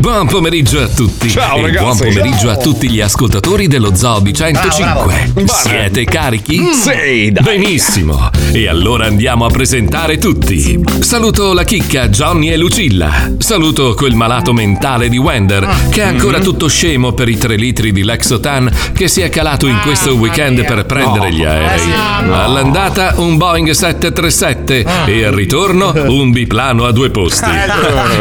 Buon pomeriggio a tutti. Ciao, e ragazzi. buon pomeriggio Ciao. a tutti gli ascoltatori dello Zoo di 105. Bene. Siete carichi? Sì, dai. Benissimo. E allora andiamo a presentare tutti. Saluto la chicca Johnny e Lucilla. Saluto quel malato mentale di Wender che è ancora tutto scemo per i 3 litri di Lexotan che si è calato in questo weekend per prendere gli aerei. All'andata un Boeing 737 e al ritorno un biplano a due posti.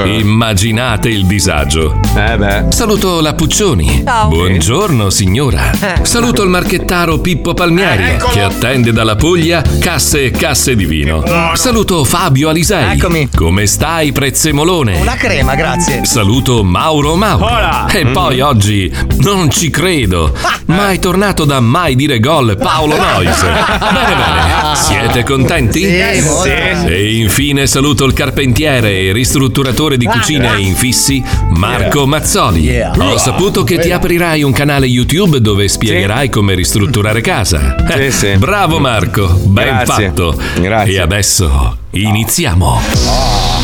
Immaginate il disagio. Eh beh. Saluto la Puccioni. Ciao. Buongiorno signora. Saluto il marchettaro Pippo Palmieri che attende dalla Puglia casse e casse di vino. Saluto Fabio Alisei. Eccomi. Come stai prezzemolone? Una crema, grazie. Saluto Mauro Mauro. E poi oggi non ci credo. Ma è tornato da mai dire gol Paolo Nois. Bene, bene. Siete contenti? Sì, molto. E infine saluto il carpentiere e ristrutturatore di cucine e infissi Marco Mazzoli. Yeah. Ho saputo che ti aprirai un canale YouTube dove spiegherai come ristrutturare casa. Eh, Sì, sì. Bravo Marco, ben Grazie. fatto. Grazie. E adesso iniziamo. È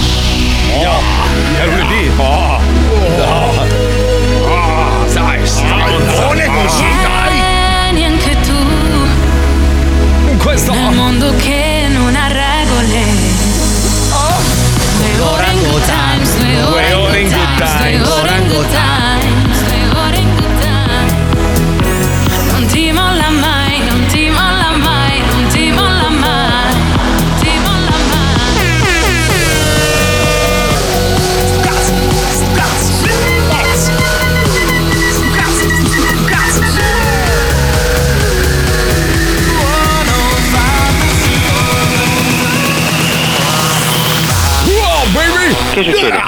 Che succede?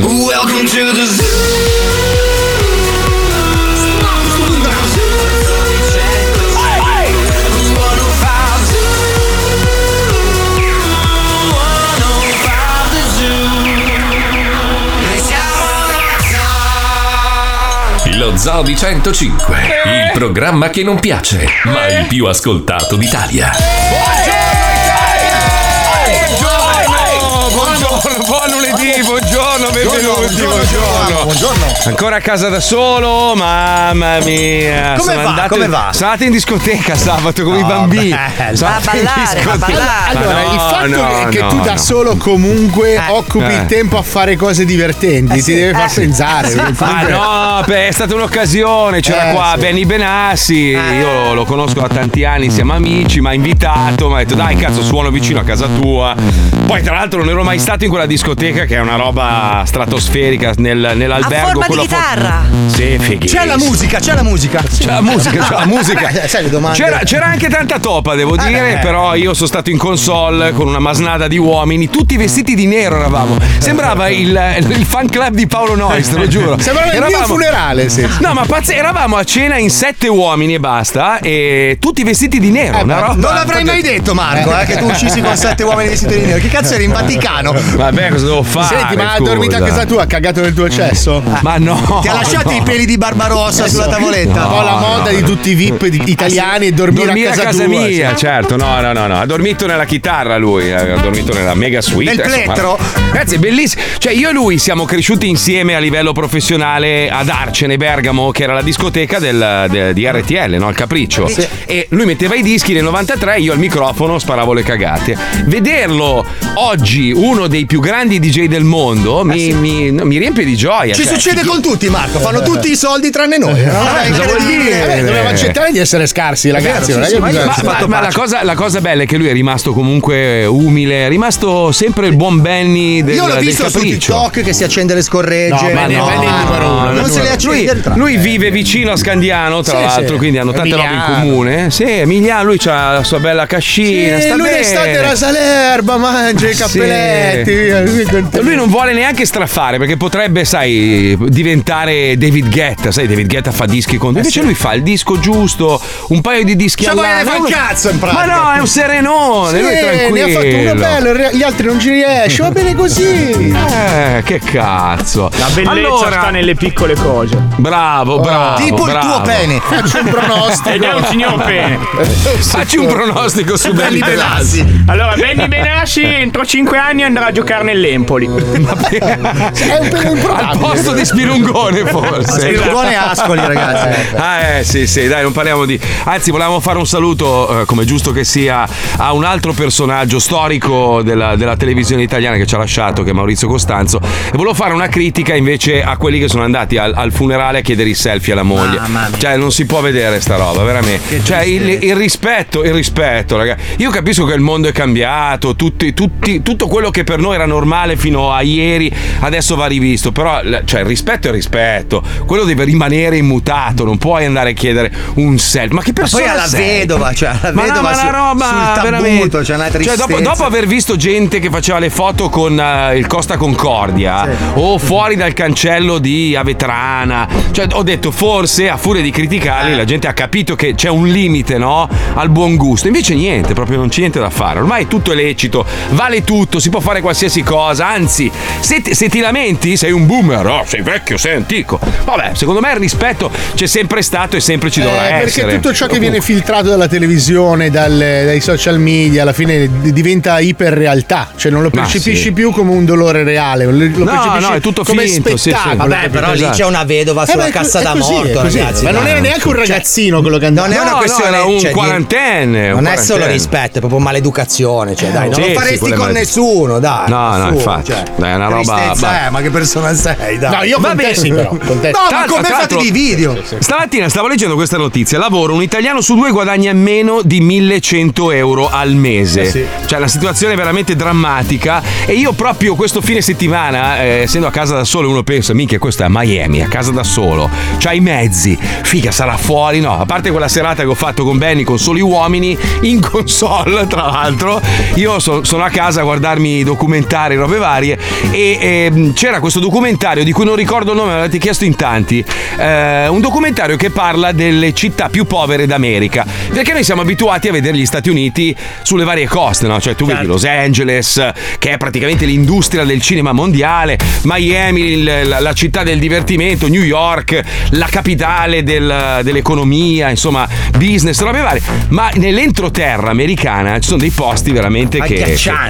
Welcome to the zoo. Lo Zoo di 105, il programma che non piace, ma il più ascoltato d'Italia. Buongiorno, buongiorno, buon lunedì, buongiorno, benvenuti, buongiorno. Buongiorno. Ancora a casa da solo, mamma mia. Come sono va? andato- Come va? Sono andato in discoteca sabato con i bambini. a ballare, va a discoteca. ballare. Allora, no, il fatto no, che no, tu da no. solo comunque occupi Eh. il tempo a fare cose divertenti ti deve far pensare. Ma Comunque- no, beh, è stata un'occasione. C'era Eh, qua sì. Benny Benassi. Io lo conosco da tanti anni, siamo amici. Mi ha invitato. Mi ha detto, dai, cazzo, suono vicino a casa tua. Poi, tra l'altro, non ero mai stato in quella discoteca che è una roba stratosferica nel- A nell'albergo. forma di fo- chitarra. Sì, fighissimo. C'è la musica, c'è la musica. C'è la musica, c'è la musica. Eh, sai le domande. C'era, c'era anche tanta topa, devo Ah, dire, beh. però io sono stato in console con una masnada di uomini, tutti vestiti di nero eravamo. Sembrava il, il fan club di Paolo Noyes, te lo giuro. Sembrava il mio Eravamo- funerale, sì. No, ma pazz- eravamo a cena in sette uomini e basta, e tutti vestiti di nero. una roba- Non l'avrei mai detto, Marco, eh, che tu uscissi con sette uomini vestiti di nero. Che cazzo eri in Vaticano? Vabbè, cosa devo fare? Senti, ma ha dormito a casa tua, ha cagato nel tuo cesso? Ma no. Ti ha lasciato i peli di Barbarossa sulla tavoletta? Un po' la moda di tutti i VIP di- italiani e dormire, Dormire a casa, tua. mia, sì. certo. No, no, no, no. Ha dormito nella chitarra lui. Ha dormito nella mega suite. Nel plettro? Ragazzi, è bellissimo. Cioè, io e lui siamo cresciuti insieme a livello professionale ad Arcene, Bergamo, che era la discoteca del, de- di RTL, no? Il Capriccio. E lui metteva i dischi nel 93, io al microfono sparavo le cagate. Vederlo oggi, uno dei più grandi DJ del mondo, mi, mi- no, mi riempie di gioia. Ci Cioè, succede con tutti, Marco. Fanno tutti i soldi tranne noi. No? È cosa vuol dire? Eh, doveva accettare di essere scarsi, ragazzi. è che ma Ma, è ma- la, cosa, la cosa bella è che lui è rimasto comunque umile, è rimasto sempre il buon Benny del, Io l'ho del visto su capriccio. TikTok che si accende le scorregge. No, ma no, Benny ma numero no, uno. no, Non se le accende. Lui, lui vive vicino a Scandiano, tra Sì, l'altro, sì. quindi hanno tante robe in comune. Sì, Emiliano, lui ha la sua bella cascina. Sì, sta lui bene. d'estate rasa l'erba, mangia i Sì. cappelletti. lui è contento. Lui non vuole neanche strafare perché potrebbe, sai, diventare David Guetta. Sai, David Guetta fa dischi con. Invece lui fa il disco giusto, un paio di dischi Cioè, all'anno. fare il cazzo, in pratica. Ma no, è un serenone, lui è Sì, tranquillo. ne ha fatto uno bello, gli altri non ci riesce. Va bene così. Eh, che cazzo. La bellezza Allora, sta nelle piccole cose. Bravo, bravo. Tipo il tuo bravo. pene. Faccio un pronostico. Ed è un signor pene. Facci un pronostico su Benny Benassi. Allora, Benny Benassi entra 4-5 anni andrà a giocare nell'Empoli. È un pelo improbabile. Al posto di Spilungone, forse. Spilungone e Ascoli, ragazzi. Ah, eh, sì, sì, dai, non parliamo di. Anzi, volevamo fare un saluto, eh, come è giusto che sia, a un altro personaggio storico della, della televisione italiana che ci ha lasciato, che è Maurizio Costanzo. E volevo fare una critica invece a quelli che sono andati al, al funerale a chiedere i selfie alla moglie. Mia. Cioè, non si può vedere sta roba, veramente. Cioè, il, il rispetto, il rispetto, ragazzi. Io capisco che il mondo è cambiato, tutti, tutti- tutto quello che per noi era normale fino a ieri, adesso va rivisto. Però, cioè, il rispetto è rispetto. Quello deve rimanere immutato, non puoi andare a chiedere un selfie. Ma che Ma persona poi alla sei? vedova, cioè alla Ma no, vedova ma su- roba sul veramente. c'è una Cioè, dopo, dopo aver visto gente che faceva le foto con eh, il Costa Concordia o fuori dal cancello di Avetrana, cioè, ho detto forse a furia di criticarli la gente ha capito che c'è un limite no? al buon gusto. Invece niente, proprio non c'è niente da fare. Ormai tutto è lecito, vale tutto, si può fare qualsiasi cosa. Anzi, se ti, se ti lamenti sei un boomer, oh, sei vecchio, sei antico. Vabbè, secondo me il rispetto c'è sempre stato e sempre ci dovrà Eh, perché essere. tutto ciò che viene filtrato dalla televisione, dal- dai social media, alla fine diventa iperrealtà, cioè non lo percepisci sì. più come un dolore reale, lo lo No, percepisci no, è tutto come finto, sì, sì. spettacolo. Vabbè, però lì Esatto. c'è una vedova Eh, sulla co- cassa da così, morto, così. ragazzi. Ma non era neanche un Cioè, ragazzino quello che andava. Non è una No, no, questione era un cioè, quarantenne, un Non è solo quarantenne. rispetto, è proprio maleducazione. Cioè, dai, non Sì, lo sì, faresti è con nessuno, dai. No, no, su, infatti. cioè, Dai, è una roba- bah. è, ma che persona sei? Dai. No, io con te sì, però. Con te. No, ma come fate di video? Stamattina stavo leggendo questa notizia. Lavoro, un italiano su due guadagna meno di 1100 euro al mese. Eh sì. Cioè, la situazione è veramente drammatica. E io proprio questo fine settimana, eh, essendo a casa da solo, uno pensa, minchia, questo è a Miami, a casa da solo. C'ha i mezzi. Figa, sarà fuori. No, a parte quella serata che ho fatto con Benny con soli uomini, in console, tra l'altro. Io so- sono a casa a guardarmi documentari, robe varie. E ehm, c'era questo documentario di cui non ricordo il nome, me l'avete chiesto in tanti. eh, un documentario che parla delle città più povere d'America. Perché noi siamo abituati a vedere gli Stati Uniti sulle varie coste, no? Cioè, tu vedi Los Angeles, che è praticamente l'industria del cinema mondiale, Miami, la, la città del divertimento, New York, la capitale del- dell'economia, insomma, business, robe varie. Ma nell'entroterra americana ci sono dei posti veramente che.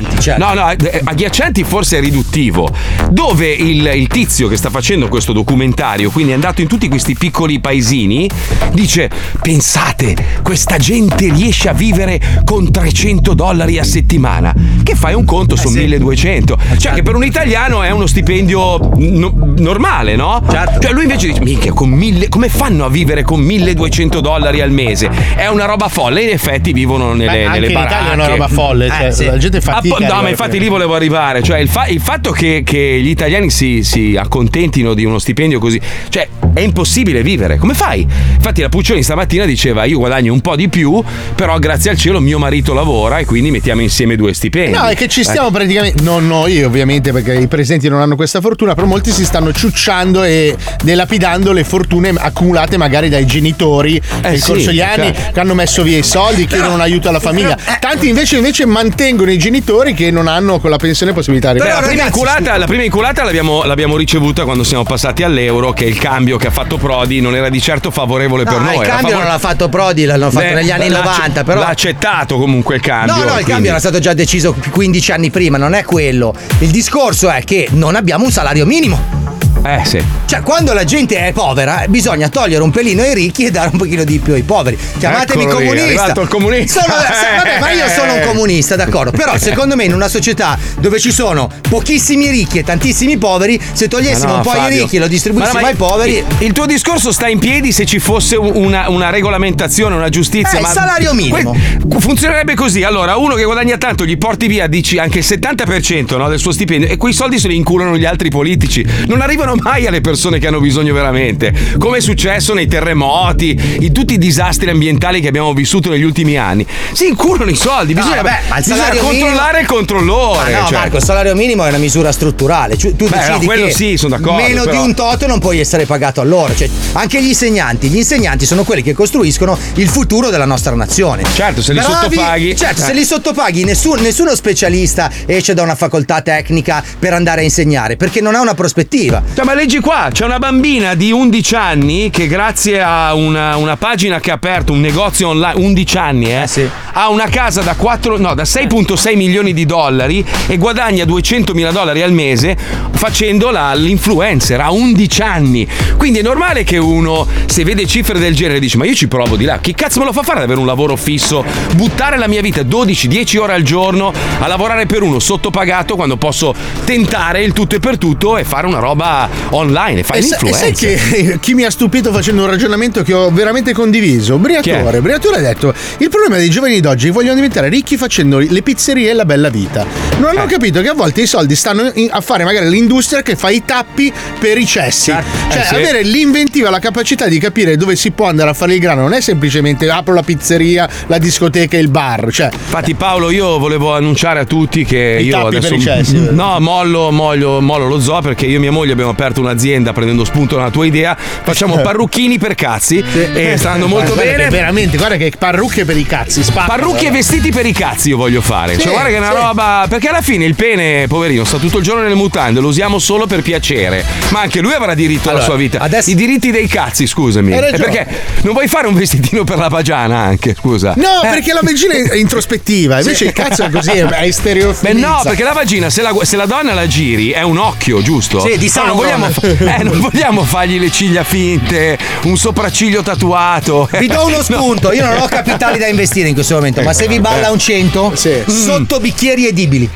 Agghiaccianti, certo. No, no, eh, agghiaccianti forse è riduttivo. Dove il, il tizio che sta facendo questo documentario, quindi è andato in tutti questi piccoli paesini, dice: Pensate, questa gente riesce a vivere con 300 dollari a settimana. Che fai un conto, sono 1200. Cioè, che per un italiano è uno stipendio no- normale, no? Certo. Cioè, lui invece dice: Minchia, con mille, come fanno a vivere con 1200 dollari al mese? È una roba folle. In effetti vivono nelle, Beh, anche nelle in baracche. Italia è una roba folle, cioè, Eh, sì. la gente fatica. No, ma infatti qui. lì volevo arrivare. Cioè, il, fa- il fatto che, che gli italiani si, si accontentino di uno stipendio così, cioè, è impossibile vivere. Come fai? Infatti, la Puccioni stamattina diceva: Io guadagno un po' di più, però grazie al cielo mio marito lavora e quindi mettiamo insieme due stipendi. No, è che ci stiamo praticamente. Non noi, ovviamente, perché i presenti non hanno questa fortuna, però molti si stanno ciucciando e delapidando le fortune accumulate magari dai genitori nel Eh sì, corso degli anni certo. che hanno messo via i soldi, chiedono un aiuto alla famiglia. Tanti invece, invece mantengono i genitori che non hanno con la pensione possibilità di Beh, la, Però, prima inculata, la prima inculata l'abbiamo, l'abbiamo ricevuta quando siamo passati all'euro, che il cambio che ha fatto Prodi non era di certo favorevole per No, noi. il cambio favore- non l'ha fatto Prodi, l'hanno fatto Beh, negli anni l'ha acce- 90, però. L'ha accettato comunque il cambio. No, no, il quindi- cambio era stato già deciso 15 anni prima, non è quello. Il discorso è che non abbiamo un salario minimo. Eh sì. Cioè, quando la gente è povera, bisogna togliere un pelino ai ricchi e dare un pochino di più ai poveri. Chiamatemi Eccolo lì, comunista. arrivato il comunista. Sono- se- vabbè, ma io sono un comunista, d'accordo. Però, secondo me, in una società dove ci sono pochissimi ricchi e tantissimi poveri, se togliessimo no, un po' ai Fabio. ricchi e lo distribuissimo no, ai poveri. Il, il tuo discorso sta in piedi se ci fosse un- una, una regolamentazione, una giustizia. Eh, il ma salario minimo. Que- funzionerebbe così. Allora, uno che guadagna tanto gli porti via, dici anche il 70% no, del suo stipendio e quei soldi se li inculano gli altri politici. Non arrivano mai alle persone che hanno bisogno veramente. Come è successo nei terremoti, in tutti i disastri ambientali che abbiamo vissuto negli ultimi anni. Si inculano i soldi. No, Bisogna, vabbè, ma il bisogna controllare il controllore. Ma no, cioè. Marco, il salario minimo è una misura strutturale. Cioè, tu Beh, decidi no, quello che sì, sono d'accordo, Meno però- di un toto non puoi essere pagato all'ora. Cioè, anche gli insegnanti. Gli insegnanti sono quelli che costruiscono il futuro della nostra nazione. Certo, se li Bravi- sottopaghi- Certo, eh. se li sottopaghi, nessun- nessuno specialista esce da una facoltà tecnica per andare a insegnare, perché non ha una prospettiva. Cioè, ma leggi qua, c'è una bambina di 11 anni che grazie a una, una pagina che ha aperto un negozio online, 11 anni, eh, ha una casa da, 4, no, da 6.6 milioni di dollari e guadagna 200 mila dollari al mese facendo la- l'influencer a 11 anni. Quindi è normale che uno, se vede cifre del genere, dice: Ma io ci provo di là. Chi cazzo me lo fa fare ad avere un lavoro fisso? Buttare la mia vita 12-10 ore al giorno a lavorare per uno sottopagato quando posso tentare il tutto e per tutto e fare una roba online e fare E e sai che chi mi ha stupito facendo un ragionamento che ho veramente condiviso? Briatore. Briatore ha detto: il problema dei giovani d'oggi vogliono diventare ricchi facendo le pizzerie e la bella vita. Non Eh. hanno capito che a volte i soldi stanno in- a fare magari l'industria che fa i tappi per i cessi. Cioè, Eh, sì. avere l'inventiva, la capacità di capire dove si può andare a fare il grano non è semplicemente apro la pizzeria, la discoteca e il bar. Cioè, Infatti, Paolo, io volevo annunciare a tutti che I io tappi adesso. per i cessi, no, mollo, mollo, mollo lo zoo perché io e mia moglie abbiamo aperto un'azienda prendendo spunto dalla tua idea. Facciamo parrucchini per cazzi e sta andando molto Guarda bene. Veramente, guarda che parrucche per i cazzi. spacca, Parrucchi e vestiti per i cazzi io voglio fare. Sì, cioè, guarda che è una sì. roba. Perché alla fine il pene, poverino, sta tutto il giorno nelle mutande, lo usiamo solo per piacere. Ma anche lui avrà diritto alla Allora, sua vita. adesso- I diritti dei cazzi, scusami. E ragione. perché non vuoi fare un vestitino per la pagiana anche, scusa? No, Eh. perché la vagina è introspettiva, invece il cazzo è così, è Beh, stereofilizza. no, perché la vagina, se la, se la donna la giri, è un occhio, giusto? Sì, di No, vogliamo, eh, non vogliamo fargli le ciglia finte, un sopracciglio tatuato. Vi do uno spunto, io non ho capitali da investire in questo momento, ma se vi balla un 100, Sì. sotto bicchieri edibili.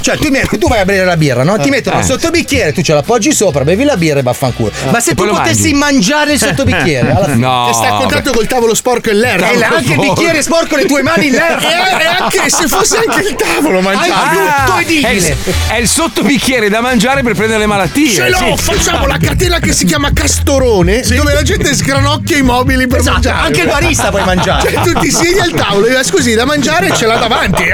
Cioè, tu, metti- tu vai a bere la birra, no? Ti mettono Eh. il sottobicchiere, tu ce l'appoggi sopra, bevi la birra e vaffanculo. Ma se E tu potessi mangiare il sottobicchiere, alla fine. No. Sta a contatto col tavolo sporco e l'erba. E anche il bicchiere sporco le tue mani in E, l'erba. e anche se fosse anche il tavolo mangiato. Ah, tutto è edibile. il, è il sottobicchiere da mangiare per prendere le malattie. Ce l'ho, Sì. facciamo la catena che si chiama Castorone, dove la gente sgranocchia i mobili per Esatto, mangiare. anche il barista puoi mangiare. Cioè, tu ti siedi al tavolo e scusi, da mangiare ce l'ha davanti.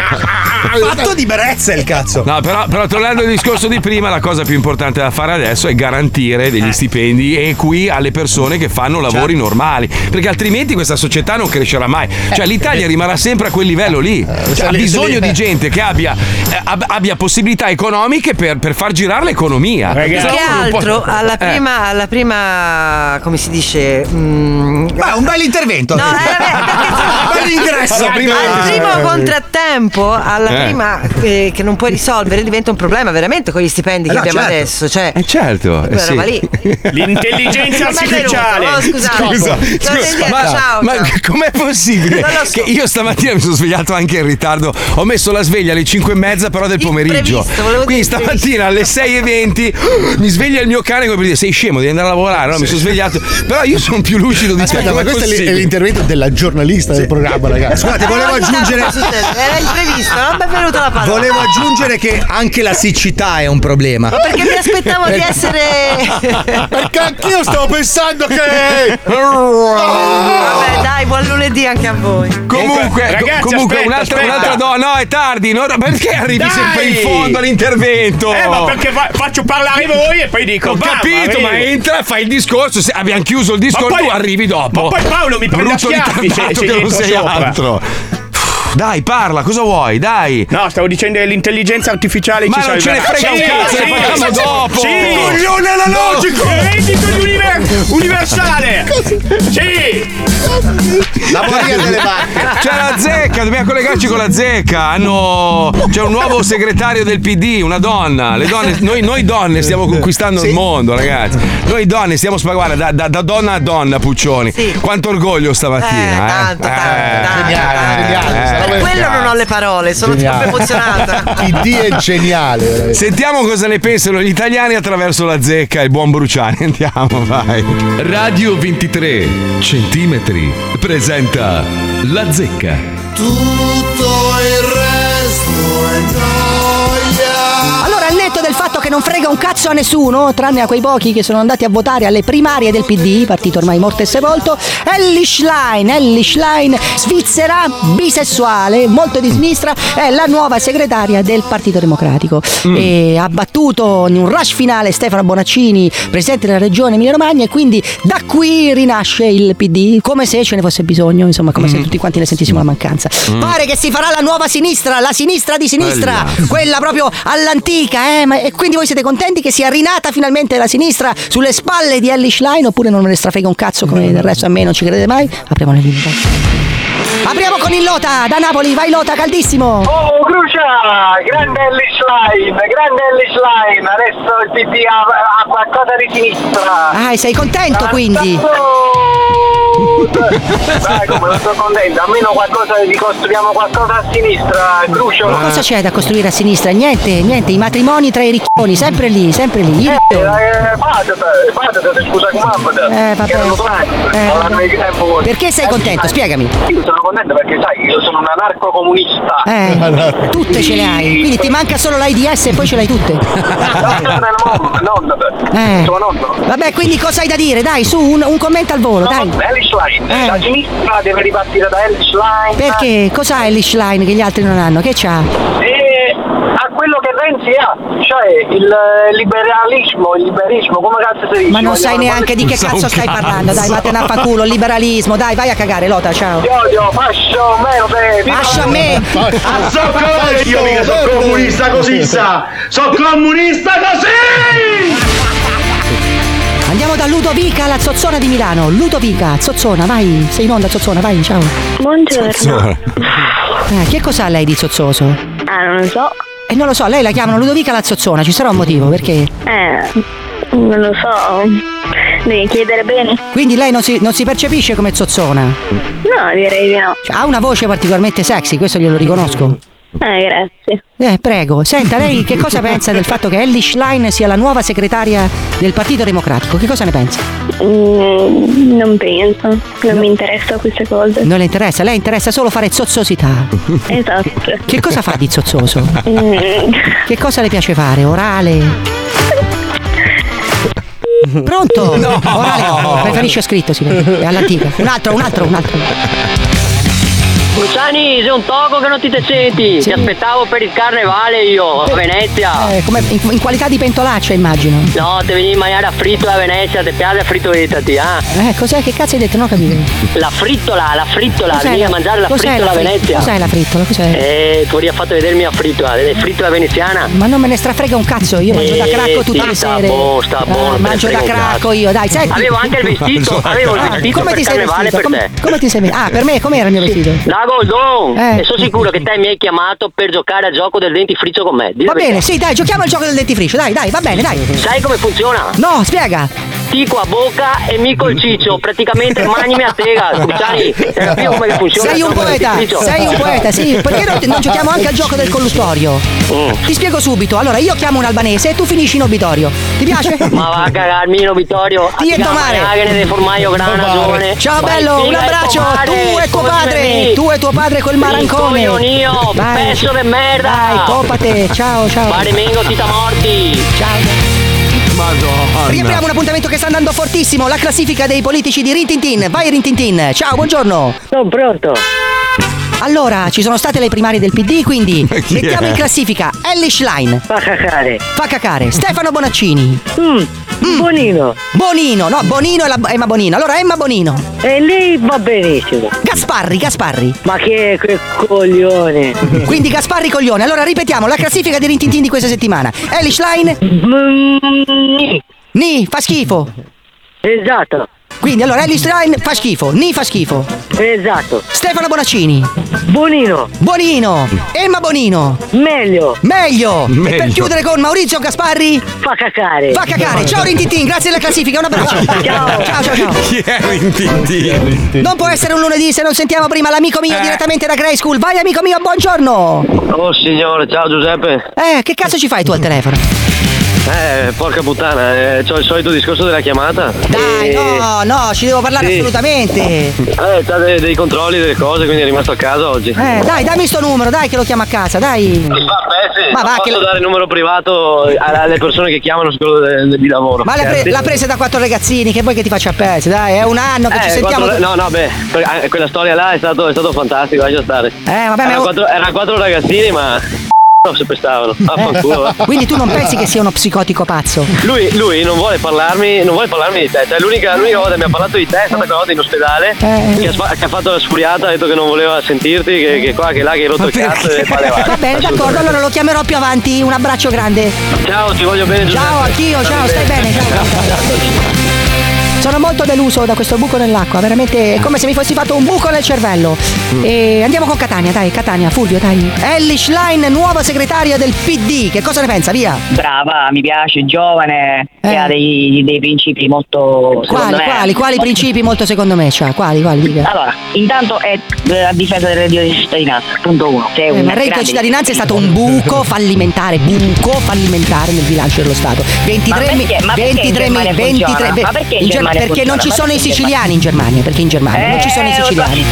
Fatto di brezza il cazzo. No, però, però tornando al discorso di prima, la cosa più importante da fare adesso è garantire degli Eh. stipendi equi alle persone che fanno lavori Certo. normali. Perché altrimenti questa società non crescerà mai. Cioè, l'Italia rimarrà sempre a quel livello lì. Cioè, Eh. ha bisogno di gente che abbia, eh, ab- abbia possibilità economiche per, per far girare l'economia. Ragazzi. Altro? Alla Eh. prima, alla prima, come si dice? mm, Ma un bel intervento. No, eh, vabbè, Bello ingresso. prima- al primo contrattempo, alla Eh. prima eh, che non puoi risolvere, diventa un problema veramente con gli stipendi Eh che no, abbiamo certo. adesso. Cioè, Eh certo, eh, sì. lì. L'intelligenza artificiale. Oh, scusate. Scusa, scusa, ma, ciao, ma ciao. com'è possibile so. che io stamattina mi sono svegliato anche in ritardo? Ho messo la sveglia alle 5 e mezza, però del pomeriggio. Quindi stamattina alle 6.20 mi sveglia il mio cane come per dire: Sei scemo, devi andare a lavorare. No, mi sono svegliato. Però io sono più lucido di te. Aspetta, ma com'è questo è l'intervento della giornalista del programma, ragazzi. Scusate, volevo aggiungere. Era imprevisto, non mi è venuta la parola. Volevo aggiungere che anche la siccità è un problema. Perché mi aspettavo di essere. Perché anch'io stavo pensando che. Vabbè, dai, buon lunedì anche a voi. Comunque, Ragazzi, co- comunque aspetta, un'altra, aspetta. un'altra donna. No, è tardi. no, no, perché arrivi Dai! sempre in fondo all'intervento? Eh, ma perché fa- faccio parlare voi e poi dico. Ho capito, ma arrivo. entra, fai il discorso. Se abbiamo chiuso il discorso, poi- tu arrivi dopo. ma poi Paolo mi prende a Brutto schiaffi se- ritardato se che non sei sopra. altro. Dai, parla, cosa vuoi? Dai. No, stavo dicendo che l'intelligenza artificiale Ma ci non ce ne salverà. frega un cazzo, sì, ne parliamo sì, dopo. Sì. Coglione analogico! Il reddito di univer- universale! Sì! La moria delle vacche. C'è la zecca, dobbiamo collegarci con la zecca. Hanno. C'è un nuovo segretario del PD, una donna. Le donne, noi, noi donne stiamo conquistando il mondo, ragazzi. Noi donne stiamo spagando da, da- da donna a donna, Puccioni. Sì. Quanto orgoglio stamattina, Eh, eh? tanto, tanto, tanto. Geniale, geniale, sta roba Per quello non ho le parole, sono Geniale. troppo emozionata. PD è geniale, veramente. Sentiamo cosa ne pensano gli italiani attraverso la zecca e il buon Bruciani. Andiamo, vai. Radio 23 centimetri presenta La Zecca. Tutto il del fatto che non frega un cazzo a nessuno, tranne a quei pochi che sono andati a votare alle primarie del PD, partito ormai morto e sepolto, Ellie Schlein, Ellie Schlein, svizzera, bisessuale, molto di sinistra, è la nuova segretaria del Partito Democratico. E ha battuto in un rush finale Stefano Bonaccini, presidente della regione Emilia Romagna, e quindi da qui rinasce il PD, come se ce ne fosse bisogno, insomma, come se tutti quanti ne sentissimo la mancanza. Pare che si farà la nuova sinistra, la sinistra di sinistra, Bella. quella proprio all'antica, Eh, ma e quindi voi siete contenti che sia rinata finalmente la sinistra sulle spalle di Ellie Schlein oppure non me ne strafrega un cazzo come del resto a me non ci credete mai? Apriamo le linee. dai. Apriamo con il Lota da Napoli, vai Lota, caldissimo! Oh, Crucia! Grande Ellis Line, grande Ellis Line. Adesso il PD ha, ha qualcosa di sinistra. Ah, sei contento quindi? Dai, come non sono contento, almeno qualcosa ricostruiamo qualcosa a sinistra, Crucio. Ma cosa c'è da costruire a sinistra? Niente, niente, i matrimoni tra i ricchioni, sempre lì, sempre lì. i Eh, ricchioni. eh, fatate, scusa come Eh, vabbè. Eh. tempo. Perché sei Eh, contento? Spiegami. Io sono contento perché sai, io sono un anarco-comunista. Eh, tutte ce le hai, quindi ti manca solo l'AIDS e poi ce l'hai tutte. Eh. nonno. Vabbè, quindi cosa hai da dire? Dai, su, un, un commento al volo, dai. Line, Eh. la sinistra deve ripartire da Ellis Line. Perché? Cos'ha Elish Line che gli altri non hanno? Che c'ha? E a quello che Renzi ha, cioè il eh, liberalismo, il liberismo, come cazzo si dice? Ma non sai neanche di che cazzo stai parlando, dai, vattene a fanculo, liberalismo, dai, vai a cagare, Lota, ciao. Ti odio, fascio, merde, Fascia a me! Ah, so cosa io mica sono comunista così sa! Sono comunista così! Andiamo da Ludovica, la zozzona di Milano. Ludovica, zozzona, vai, sei in onda, zozzona, vai, ciao. Buongiorno. Eh, che cos'ha lei di zozzoso? Ah, non lo so. E non lo so, lei la chiamano Ludovica la zozzona, ci sarà un motivo, perché? Eh, non lo so. Devi chiedere bene. Quindi lei non si, non si percepisce come zozzona? No, direi di no. Cioè, ha una voce particolarmente sexy, questo glielo riconosco. Eh, grazie. Eh, prego. Senta, lei che cosa pensa del fatto che Ellie Schlein sia la nuova segretaria del Partito Democratico? Che cosa ne pensa? Mm, non penso. Non mi interessa queste cose. Non le interessa? Lei interessa solo fare zozzosità. Esatto. Che cosa fa di zozzoso? Mm, Che cosa le piace fare? Orale? Pronto? No. Orale no, preferisce scritto, si vede. È all'antica. Un altro, un altro, un altro. Luciani, sei un toco che non ti te senti. Ti aspettavo per il carnevale io, a Venezia. Eh, come in, in qualità di pentolaccia, immagino. No, ti venivi a mangiare a fritto a Venezia, ti piace la frittoletta, ti, ah? Eh, cos'è? Che cazzo hai detto? Non ho capito. La frittola, la frittola, Cos'è venivi la- a mangiare la frittola a la fri- Venezia. cos'è la frittola? Cos'è? Eh, tu hai fatto vedermi la frittola, la frittola veneziana. Ma non me ne strafrega un cazzo, io mangio da Eh, cracco tutte sì, le sta sere. buono, sta Eh, buono, te ne mangio da cracco io, dai, senti. Avevo anche il vestito, avevo il Ah, vestito come ti sei carnevale vestito? per Come, te. come ti sei vestito? Ah, per me, com'era il mio vestito? Da Goldon! Eh. E sono sicuro che te mi hai chiamato per giocare al gioco del dentifricio con me. Di Va bene, sì, dai, giochiamo al gioco del dentifricio, dai, dai, va bene, dai. Sai come funziona? No, spiega. Tico a bocca e mico il ciccio, praticamente manimi a tega, hai capito come funziona? Sei un poeta, sei un poeta, sì. Perché non, non giochiamo anche al gioco del colluttorio? Mm. Ti spiego subito. Allora, io chiamo un albanese e tu finisci in obitorio. Ti piace? Ma va a cagarmi in obitorio. Ti e grana giovane. Ciao Vai, bello, un abbraccio. Tu e tuo padre. me. Tu e tuo padre col marancone. Rincoglionio, Vai. pezzo di merda. Dai, copate. Ciao, ciao. Pare mengo tita morti. Ciao. Madonna. Riapriamo un appuntamento che sta andando fortissimo, la classifica dei politici di Rintintin. Vai Rintintin, ciao, buongiorno. Sono pronto. Allora, ci sono state le primarie del PD, quindi mettiamo è? in classifica Ellie Schlein. Fa cacare. Fa cacare. Stefano Bonaccini. Mm, Bonino. Bonino, no, Bonino e la- Emma Bonino. Allora, Emma Bonino. E lei va benissimo. Gasparri, Gasparri. Ma che, che coglione. Quindi Gasparri coglione. Allora ripetiamo la classifica di Rintintin di questa settimana. Ellie Schlein. Ni, fa schifo. Esatto. Quindi allora Ellie Schlein fa schifo. Ni fa schifo. Esatto. Stefano Bonaccini. Bonino. Bonino. Emma Bonino. Meglio. Meglio. E per Meglio. chiudere con Maurizio Gasparri. Fa cacare. Fa cacare. Ciao Rintintin, grazie della classifica. Un abbraccio. Ciao. Ciao, ciao, ciao. Chi è Rintintin? Non può essere un lunedì se non sentiamo prima l'amico mio direttamente da Grey School. Vai amico mio, buongiorno. Oh signore, ciao Giuseppe. Eh, che cazzo ci fai tu al telefono? Eh, porca puttana, eh, c'ho il solito discorso della chiamata. Dai, E- no, no, ci devo parlare Sì. assolutamente. Eh, c'ha dei, dei controlli, delle cose, quindi è rimasto a casa oggi. Eh, dai, dammi sto numero, dai che lo chiamo a casa, dai. Vabbè, sì. Ma Ma va, posso che- dare il numero privato alle persone che chiamano su quello di lavoro. Ma l'ha, pre- l'ha presa da quattro ragazzini, che vuoi che ti faccia a pezzi? Dai, è un anno che Eh, ci sentiamo. quattro- no, no, beh, eh, quella storia là è stato, è stato fantastico, lascia stare. Eh, vabbè, ma- erano, quattro, erano quattro ragazzini, ma se pestavano. Affanculo. eh. Quindi tu non pensi che sia uno psicotico pazzo? Lui, lui non vuole parlarmi, non vuole parlarmi di te. Cioè, l'unica, l'unica volta che mi ha parlato di te è stata quella volta in ospedale. Eh. Che, ha, che ha fatto la sfuriata, ha detto che non voleva sentirti, che, che qua, che là, che hai rotto il cazzo e vale, vale. Va bene, d'accordo, allora lo chiamerò più avanti. Un abbraccio grande. Ciao, ti voglio bene. Ciao, anch'io, ciao, stai bene. Ciao, ciao, ciao. Sono molto deluso da questo buco nell'acqua, veramente è come se mi fossi fatto un buco nel cervello. E andiamo con Catania, dai, Catania, Fulvio, dai. Ellie Schlein, nuova segretaria del PD, che cosa ne pensa? Via. Brava, mi piace, giovane, che ha dei, dei principi molto. Quali, me, quali, quali molto- principi molto secondo me c'ha? Quali, quali, dica. Allora, intanto è eh, a difesa del reddito di cittadinanza, punto uno. Sei Eh, un ma il reddito di cittadinanza è stato un buco fallimentare, buco fallimentare nel bilancio dello Stato. 23 mi- perché- ma perché in 23 mi- Germania 23 funziona? Ma perché in in Ger- Germania perché non ci sono i in siciliani in Germania, perché in Germania non ci sono i Eh, siciliani.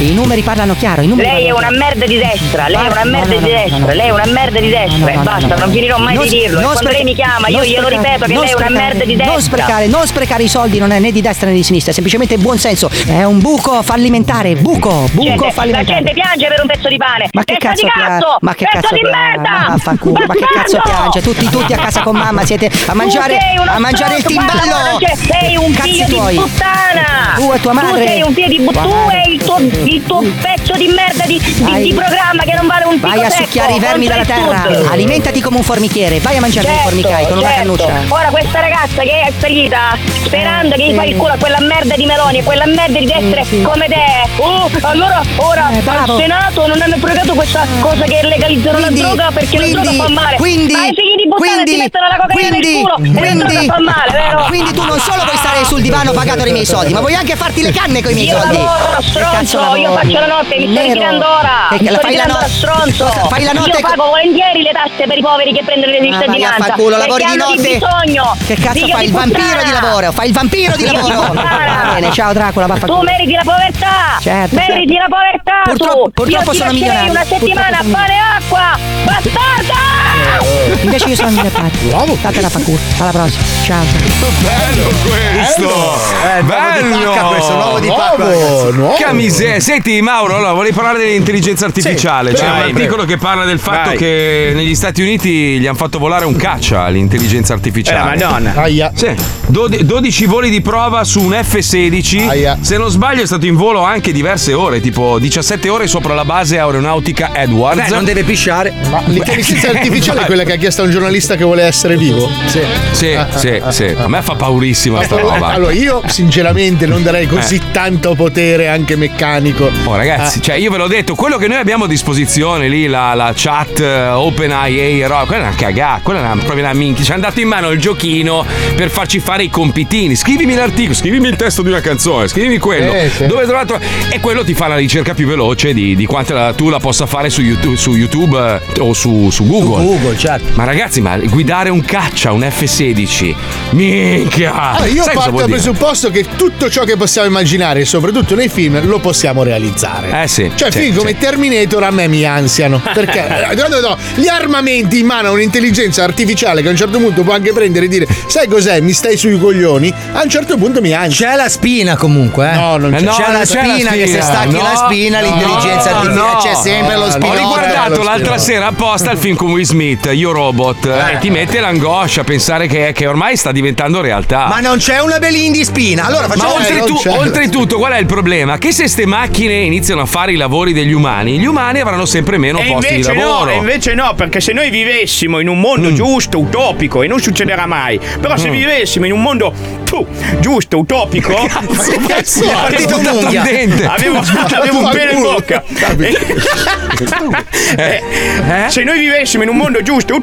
I numeri parlano chiaro, i numeri Lei è una merda di destra, lei è una merda di destra, lei è una merda di destra e basta, no, no. non finirò mai di dirlo. Non quando lei mi chiama, io glielo ripeto che lei è una merda di destra. Non sprecare, non sprecare i soldi non è né di destra né di sinistra, è semplicemente buon senso. È un buco fallimentare, buco, buco Gente, la fallimentare. gente piange per un pezzo di pane. Ma che cazzo di piange? cazzo! Ma che cazzo di merda! Ma vaffanculo, ma che cazzo piange? Tutti, tutti a casa con mamma siete a mangiare, a mangiare il timballo. sei un figlio di puttana! Tu e tua madre. Tu sei un figlio di puttana! Tu e il tuo, il tuo pezzo di merda di, di- di programma che non vale un Vai a succhiare i vermi dalla terra, Sud. alimentati come un formichiere, vai a mangiare i Certo, formicai con una certo. cannuccia. Ora questa ragazza che è salita sperando che gli fai il culo a quella merda di Meloni e quella merda di destra come te. Oh, allora ora Eh, al Senato non hanno approvato questa cosa che legalizzano Quindi- la droga perché quindi- la droga fa male. quindi- di puttana quindi- ti mettono la cocaina quindi- nel culo e quindi- droga fa male, vero? Quindi tu non solo vuoi stare sul divano pagato dei miei soldi, ma vuoi anche farti le canne con i miei Io soldi. lavoro, stronzo, cazzo io faccio la notte, mi sto ritirando ora. Che- Mi la sto fai la notte- stronzo. Cosa- fai la notte Io pago volentieri le tasse per i poveri che prendono le Ah, cittadinanza. far culo, lavori perché di notte. bisogno. Che cazzo fai? Il vampiro di lavoro, fai il vampiro di lavoro. Va bene, ciao Dracula, Tu vaffanculo. meriti la povertà! Certo, meriti certo. la povertà! Purtroppo- tu. purtroppo sono milionario. una settimana a Purtroppo pane e acqua! Bastarda! Invece io sono mille pari. Bravo. Datela fa culo. Alla prossima. Ciao. Bello questo! Eh, nuovo di pacca questo, nuovo di pacca, ragazzi. Che miseria. Senti, Mauro, allora volevi parlare dell'intelligenza artificiale. Sì, C'è vai, un articolo che parla del fatto Vai. che negli Stati Uniti gli hanno fatto volare un caccia all'intelligenza artificiale. Eh, la Madonna. Aia. Sì, Dodi- 12 voli di prova su un F-16. Aia. Se non sbaglio è stato in volo anche diverse ore, tipo 17 ore sopra la base aeronautica Edwards. Beh, non deve pisciare. Ma l'intelligenza artificiale è quella che ha chiesto un giornalista che vuole essere vivo? Sì. Sì, sì, sì. A me fa paurissima sta roba. Allora, io sinceramente non darei così tanto potere anche meccanico. Oh ragazzi, cioè io ve l'ho detto, quello che noi abbiamo a disposizione lì, la, la chat eh, OpenAI, quella è una cagata, quella è una, proprio una minchia. Ci hanno dato in mano il giochino per farci fare i compitini. Scrivimi l'articolo, scrivimi il testo di una canzone, scrivimi quello. Eh, sì. Dove trovato? E quello ti fa la ricerca più veloce di, di quanto tu la possa fare su YouTube, su YouTube, eh, o su, su Google. Google, certo. Ma ragazzi, ma guidare un caccia, un F16, minchia! Allora, io Sai parto dal presupposto che tutto ciò che possiamo immaginare, soprattutto nei film, lo possiamo realizzare. Eh sì. Cioè, sì, film come sì. Terminator a me mi ansiano. Perché eh, no, no, no, gli armamenti in mano a un'intelligenza artificiale che a un certo punto può anche prendere e dire: Sai cos'è? Mi stai sui coglioni. A un certo punto mi ansia. C'è la spina comunque, eh. No, non Eh, c'è. no, c'è non la spina che se stacchi No, la spina, no, l'intelligenza no, artificiale no. c'è sempre lo Ho Ho riguardato l'altra sera apposta il film con Will Smith, Io Robot, Eh. e ti mette l'angoscia a pensare che, che ormai sta diventando realtà. Ma non c'è una Belindi spina. Allora Ma facciamo oltretu- non c'è. oltretutto, qual è il problema? Che se ste macchine iniziano a fare i lavori degli umani, gli umani avranno sempre meno E posti di no, lavoro. e invece no, perché se noi vivessimo in un mondo giusto, utopico, e non succederà mai, però se vivessimo in un mondo puh, giusto, utopico, Cazzo, è partito un'unghia. Dente. avevo, avevo un pelo in bocca. Eh, Se noi vivessimo in un mondo giusto e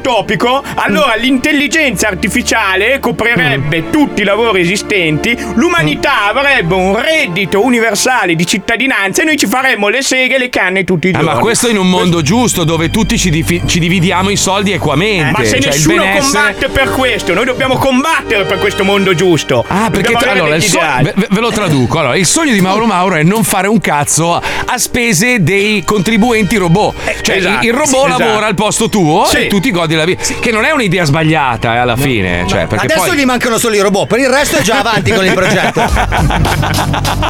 utopico, allora l'intelligenza artificiale coprirebbe tutti i lavori esistenti, l'umanità avrebbe un reddito universale di cittadinanza e noi ci faremmo le seghe e le canne tutti i Eh, giorni. ma questo in un mondo giusto dove tutti ci, difi- ci dividiamo i soldi equamente. Ma se cioè nessuno benessere- combatte per questo, noi dobbiamo combattere per questo mondo giusto. Ah, perché tra- allora, so- ve, ve- lo traduco. Allora, il sogno di Mauro Mauro è non fare un cazzo a spese dei contribuenti robot. Cioè, esatto, il, il robot esatto. lavora al posto tuo Sì. e tu ti godi la vita. Che non è un'idea sbagliata, eh, alla fine. Cioè, perché Adesso poi. gli mancano solo i robot, per il resto è già va avanti con il progetto.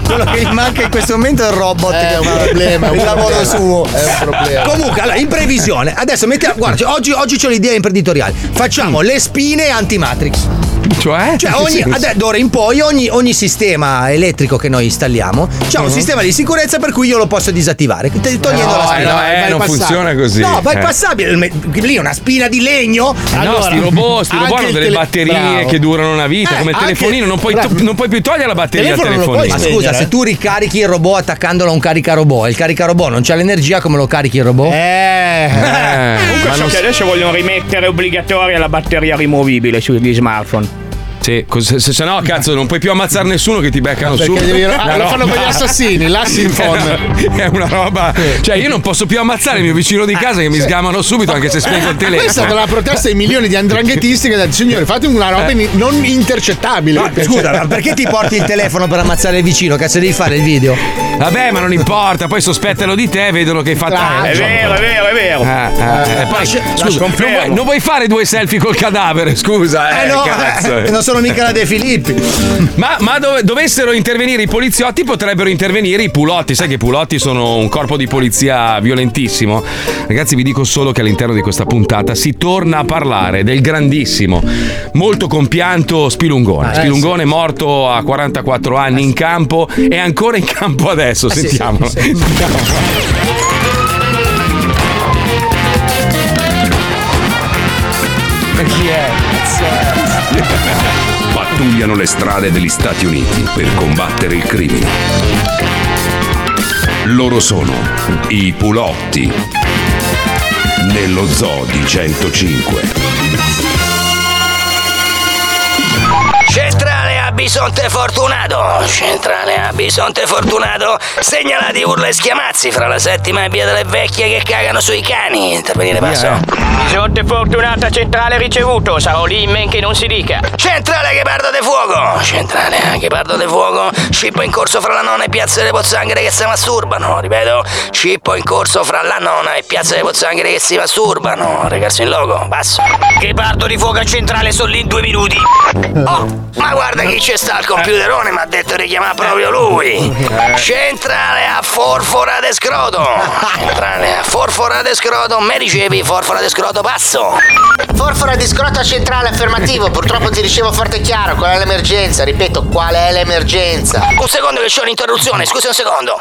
Quello che gli manca in questo momento è il robot. È che un problema, è un Il lavoro problema. suo. È un problema. Comunque, allora, in previsione, adesso mettiamo. Guarda, oggi, oggi c'ho l'idea imprenditoriale. Facciamo le spine anti-matrix. Cioè? Cioè, ogni, ad- d'ora in poi ogni, ogni sistema elettrico che noi installiamo c'ha un Mhm. sistema di sicurezza per cui io lo posso disattivare. Togliendo No, la spina. no, eh, non funziona così. No, ma è Eh. passabile. Lì è una spina di legno. no, sti robot, sti robot hanno delle batterie che durano una vita, Eh, come il telefonino, non puoi, bravo. non puoi più togliere la batteria al Ma telefonino. scusa, se tu ricarichi il robot attaccandolo a un caricarobot e il caricarobot non c'ha l'energia, come lo carichi il robot? Eh. Comunque so che adesso vogliono rimettere obbligatoria la batteria rimovibile sugli smartphone. Sì, cos- se, se no, cazzo, non puoi più ammazzare nessuno che ti beccano subito. devi- ah, lo fanno con gli assassini, phone. È una roba. Cioè, io non posso più ammazzare il mio vicino di casa che mi sgamano subito anche se spengo il Questa è stata telefono. la protesta di milioni di andranghetisti che hanno detto signore fate una roba in- non intercettabile. No, scusa, ma perché ti porti il telefono per ammazzare il vicino? Cazzo devi fare il video? Vabbè, ma non importa, poi sospettano di te, vedono che hai fatto. È vero, è vero, è vero. Eh, eh, e poi, Lascia- scusa, non vuoi, non vuoi fare due selfie col cadavere, scusa. Eh, Eh, no, cazzo. eh, non sono mica la De Filippi. Ma, ma dove- dovessero intervenire i poliziotti, potrebbero intervenire i pulotti. Sai che i pulotti sono un corpo di polizia violentissimo. Ragazzi, vi dico solo che all'interno di questa puntata si torna a parlare del grandissimo, molto compianto Spilungone. Eh, Spilungone morto a 44 anni in campo e ancora in campo adesso. Eh, sì, Sentiamolo. sì, sì. Chi è? Pattugliano le strade degli Stati Uniti per combattere il crimine. Loro sono i Pulotti. Nello zoo di 105. Centrale a Bisonte Fortunato, centrale a Bisonte Fortunato, segnalati urla e schiamazzi fra la settima e via delle vecchie che cagano sui cani. Intervenire passo. Bisonte fortunata centrale ricevuto, sarò lì in men che non si dica. Centrale Ghepardo de Fuoco, centrale a Ghepardo de Fuoco, scippo in corso fra la nonna e piazza delle Pozzanghere che si masturbano. Ripeto, scippo in corso fra la nonna e piazza delle Pozzanghere che si masturbano. Recarsi in loco, passo. Ghepardo di Fuoco a centrale sono lì in due minuti. Oh, ma guarda chi c'è sta al computerone, mi ha detto di chiamare proprio lui. Centrale a Forfora de Scroto. Centrale a Forfora de Scroto, me dicevi Forfora de Scroto, passo. Forfora di scroto centrale affermativo, purtroppo ti ricevo forte e chiaro, qual è l'emergenza? Ripeto, qual è l'emergenza? Un secondo che c'è un'interruzione, scusa un secondo.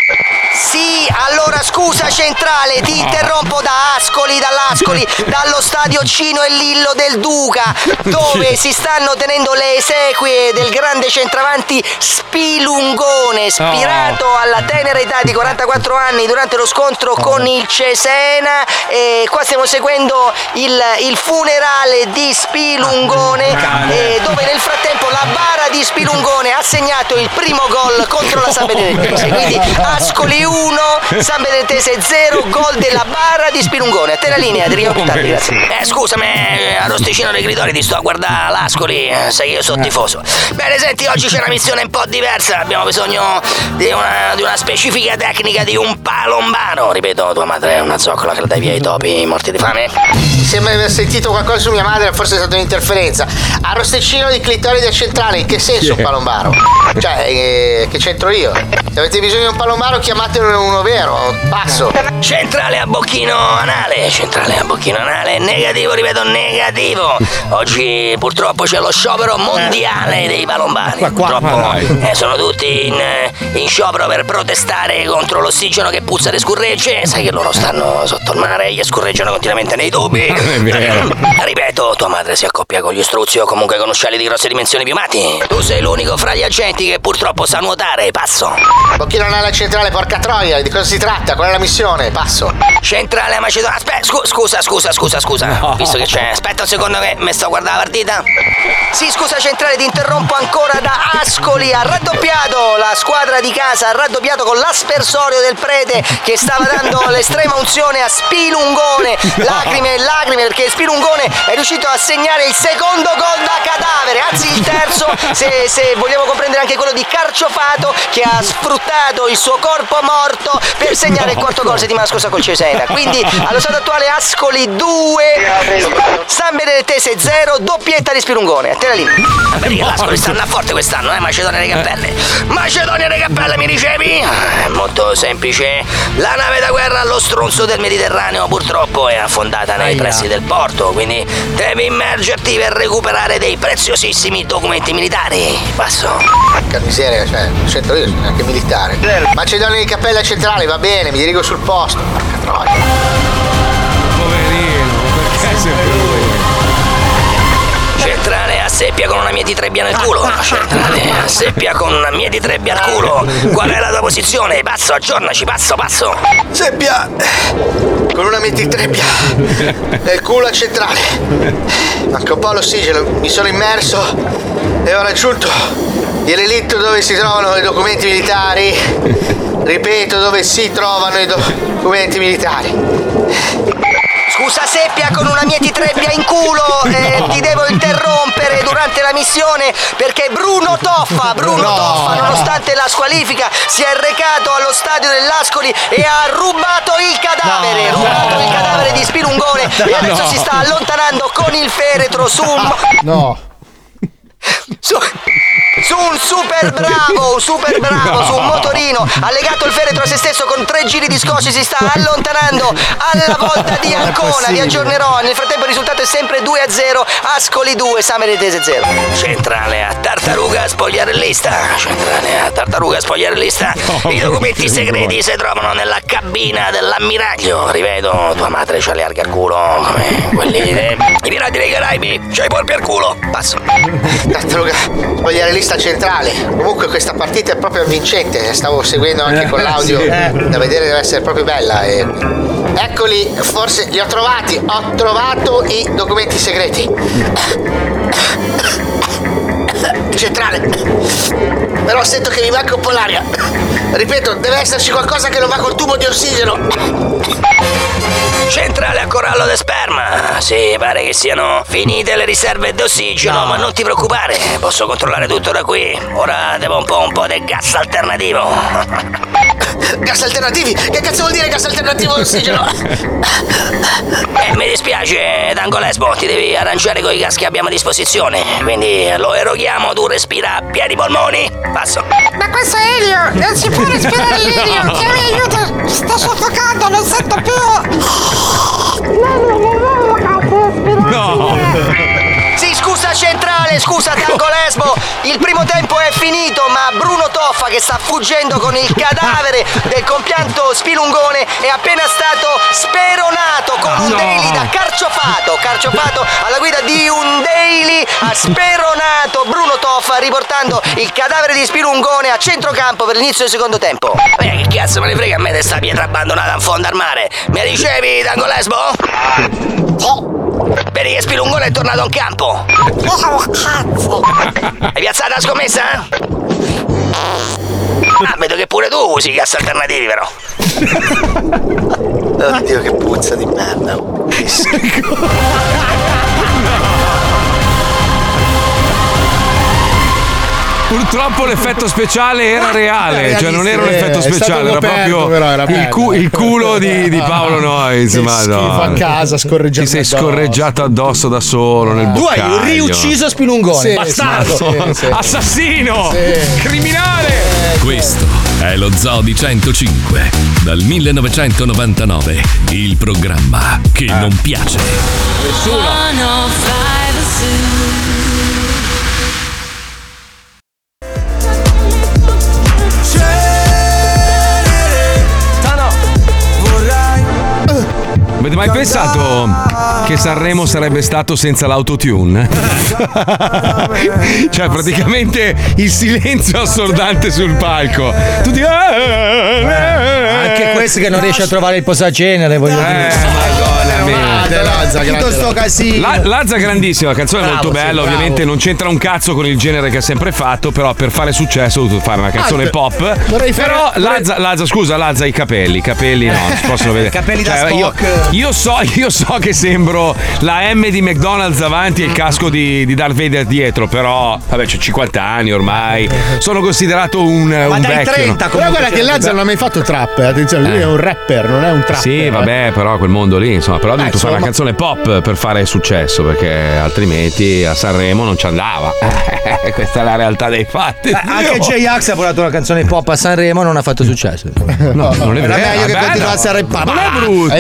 Sì, allora scusa centrale, ti interrompo da Ascoli, dall'Ascoli, dallo stadio Cino e Lillo del Duca, dove si stanno tenendo le esequie del grande centravanti Spilungone, spirato alla tenera età di 44 anni durante lo scontro con il Cesena. E qua stiamo seguendo il, il funerale di Spilungone, eh, dove nel frattempo la bara di Spilungone ha segnato il primo gol contro la San Benedettese. Quindi Ascoli 1, San Benedettese 0, gol della bara di Spilungone. A te la linea, Adriano grazie. Eh, scusami, eh, arrosticino dei gridori, ti sto a guardare l'Ascoli, eh, sai che io sono tifoso. Bene, senti, oggi c'è una missione un po' diversa, abbiamo bisogno di una, di una specifica tecnica di un palombano. Ripeto, tua madre è una zoccola che la dai via ai topi morti di fame. Mi sembra di aver sentito qualcosa su mia madre, forse è stata un'interferenza. Arrosticino di clitoride centrale, in che senso un palombaro? Cioè, eh, che c'entro io? Se avete bisogno di un palombaro, chiamatelo uno vero, passo. Centrale a bocchino anale, centrale a bocchino anale, negativo, ripeto, negativo. Oggi purtroppo c'è lo sciopero mondiale dei palombari. Purtroppo eh, sono tutti in, eh, in sciopero per protestare contro l'ossigeno che puzza le scurregge. Sai che loro stanno sotto il mare e gli scurreggiano continuamente nei tubi. È vero. Ripeto, tua madre si accoppia con gli struzzi o comunque con uccelli di grosse dimensioni piumati. Tu sei l'unico fra gli agenti che purtroppo sa nuotare, passo. Bocchino anale centrale, porca troia, di cosa si tratta? Qual è la missione? Passo. Centrale a Macedonia. Aspetta, scu- scusa, scusa, scusa, scusa. Visto che c'è. Aspetta un secondo che mi sto a guardare la partita. Sì, scusa centrale, ti interrompo ancora da Ascoli ha raddoppiato, la squadra di casa ha raddoppiato con l'aspersorio del prete che stava dando l'estrema unzione a Spilungone. Lacrime e lacrime perché Spilungone è riuscito a segnare il secondo gol da cadavere, anzi il terzo, se, se vogliamo comprendere anche quello di Carciofato che ha sfruttato il suo corpo morto per segnare il quarto gol settimana scorsa col Cesena. Quindi allo stato attuale Ascoli 2, San Benedettese 0, doppietta di Spilungone. A te la linea. Vabbè, l'Ascoli stanno a forte quest'anno, eh? Macedonia delle Cappelle. Macedonia delle Cappelle, mi dicevi? È molto semplice. La nave da guerra allo stronzo del Mediterraneo purtroppo è affondata nei Aia. pressi del porto, quindi devi immergerti per recuperare dei preziosissimi documenti militari. Passo. Porca miseria, cioè, c'entro io, sono anche militare. Macedonia di Cappella Centrale, va bene, mi dirigo sul posto. Porca troia. Poverino, perché sempre seppia con una mia di trebbia nel culo. Centrale a seppia con una mia di trebbia al culo. Qual è la tua posizione? Passo, aggiornaci, passo, passo. Seppia con una trebbia nel culo a centrale. Manca un po' l'ossigeno, mi sono immerso e ho raggiunto il relitto dove si trovano i documenti militari. Ripeto, dove si trovano i documenti militari. Scusa Seppia con una mia trebbia in culo, eh, ti devo interrompere durante la missione perché Bruno Toffa, Bruno No. Toffa, nonostante la squalifica, si è recato allo stadio dell'Ascoli e ha rubato il cadavere, No. rubato il cadavere di Spilungone e adesso No. si sta allontanando con il feretro su. No. Su, su un super bravo, un super bravo, No. su un motorino, ha legato il feretro a se stesso con tre giri di scossi, si sta allontanando alla volta di Ancona, vi aggiornerò. Nel frattempo il risultato è sempre 2 a 0, Ascoli 2, Sameretese 0. Centrale a tartaruga spogliarellista. Centrale a tartaruga spogliarellista. I documenti segreti si trovano nella cabina dell'ammiraglio. Rivedo, tua madre c'ha le arghe al culo. Come quelli dei. I pirati dei Caraibi. C'hai i polpi al culo. Passo. Tartaruga, spogliare lista centrale. Comunque questa partita è proprio avvincente, stavo seguendo anche con l'audio Sì. Eh. da vedere deve essere proprio bella. e- Eccoli, forse li ho trovati, ho trovato i documenti segreti. Centrale. Però sento che mi manca un po' l'aria. Ripeto, deve esserci qualcosa che non va col tubo di ossigeno. Centrale a corallo de sperma. Sì, pare che siano finite le riserve d'ossigeno, ma non ti preoccupare, posso controllare tutto da qui. Ora devo un po' un po' del gas alternativo. Gas alternativi? Che cazzo vuol dire gas alternativo all'ossigeno? Eh, mi dispiace, Dango Lesbo, ti devi arrangiare con i gas che abbiamo a disposizione. Quindi lo eroghiamo, tu respira a pieni polmoni. Passo. Ma questo è Elio! Non si può respirare l'elio! Chiami aiuto! Sto soffocando, non sento più! No! Sì, scusa centrale, scusa Tango Lesbo, il primo tempo è finito, ma Bruno Toffa che sta fuggendo con il cadavere del compianto Spilungone è appena stato speronato con un No. daily da Carciofato. Carciofato alla guida di un daily ha speronato Bruno Toffa riportando il cadavere di Spilungone a centrocampo per l'inizio del secondo tempo. Beh, che cazzo me ne frega a me di sta pietra abbandonata in fondo al mare? Mi dicevi, Dango Lesbo? Vedi che Spilungone è tornato in campo. Hai piazzato la scommessa? Ah, vedo che pure tu usi i gas alternativi, però. Oddio, che puzza di merda. Purtroppo l'effetto speciale era reale, cioè non era un Eh, effetto speciale, era proprio però era il, cu- il culo di, di Paolo. Che Madonna. schifo a casa, scorreggiato Ti sei addosso. scorreggiato addosso da solo nel Tu hai boccaglio. riucciso Spilungone. Sì, Bastardo. sì, sì. Assassino! Sì. Criminale! Questo è lo Zoo di 105. Dal 1999. Il programma che non piace. Avete mai pensato che Sanremo sarebbe stato senza l'autotune? cioè, praticamente il silenzio assordante sul palco. Tutti. Anche questo che non riesce a trovare il posacenere, voglio dire. Eh, madonna Grande Lazza, Tutto sto casino. La, Lazza è grandissima, la canzone è molto sì, bella, bravo. ovviamente non c'entra un cazzo con il genere che ha sempre fatto, però per fare successo ho dovuto fare una canzone Ah, pop. vorrei fare- però vorrei- Lazza, Lazza, scusa, Lazza ha i capelli, i capelli no, non si possono vedere. Cioè, Capelli da io, io so, io so che sembro la M di McDonald's davanti e il casco di, di Darth Vader dietro, però vabbè, ho 50 anni ormai, sono considerato un, un dai vecchio. 30 Però guarda che Lazza non ha mai fatto trap, eh. attenzione, lui Eh. è un rapper, non è un trapper. Sì, vabbè, però quel mondo lì, insomma, però ho dovuto fare una canzone pop per fare successo, perché altrimenti a Sanremo non ci andava. Questa è la realtà dei fatti. Eh, Anche J-Ax ha portato una canzone pop a Sanremo e non ha fatto successo. No, non è Era vero. meglio che Vabbè, continuasse a rappare. Non è Ma- brutta. Eh,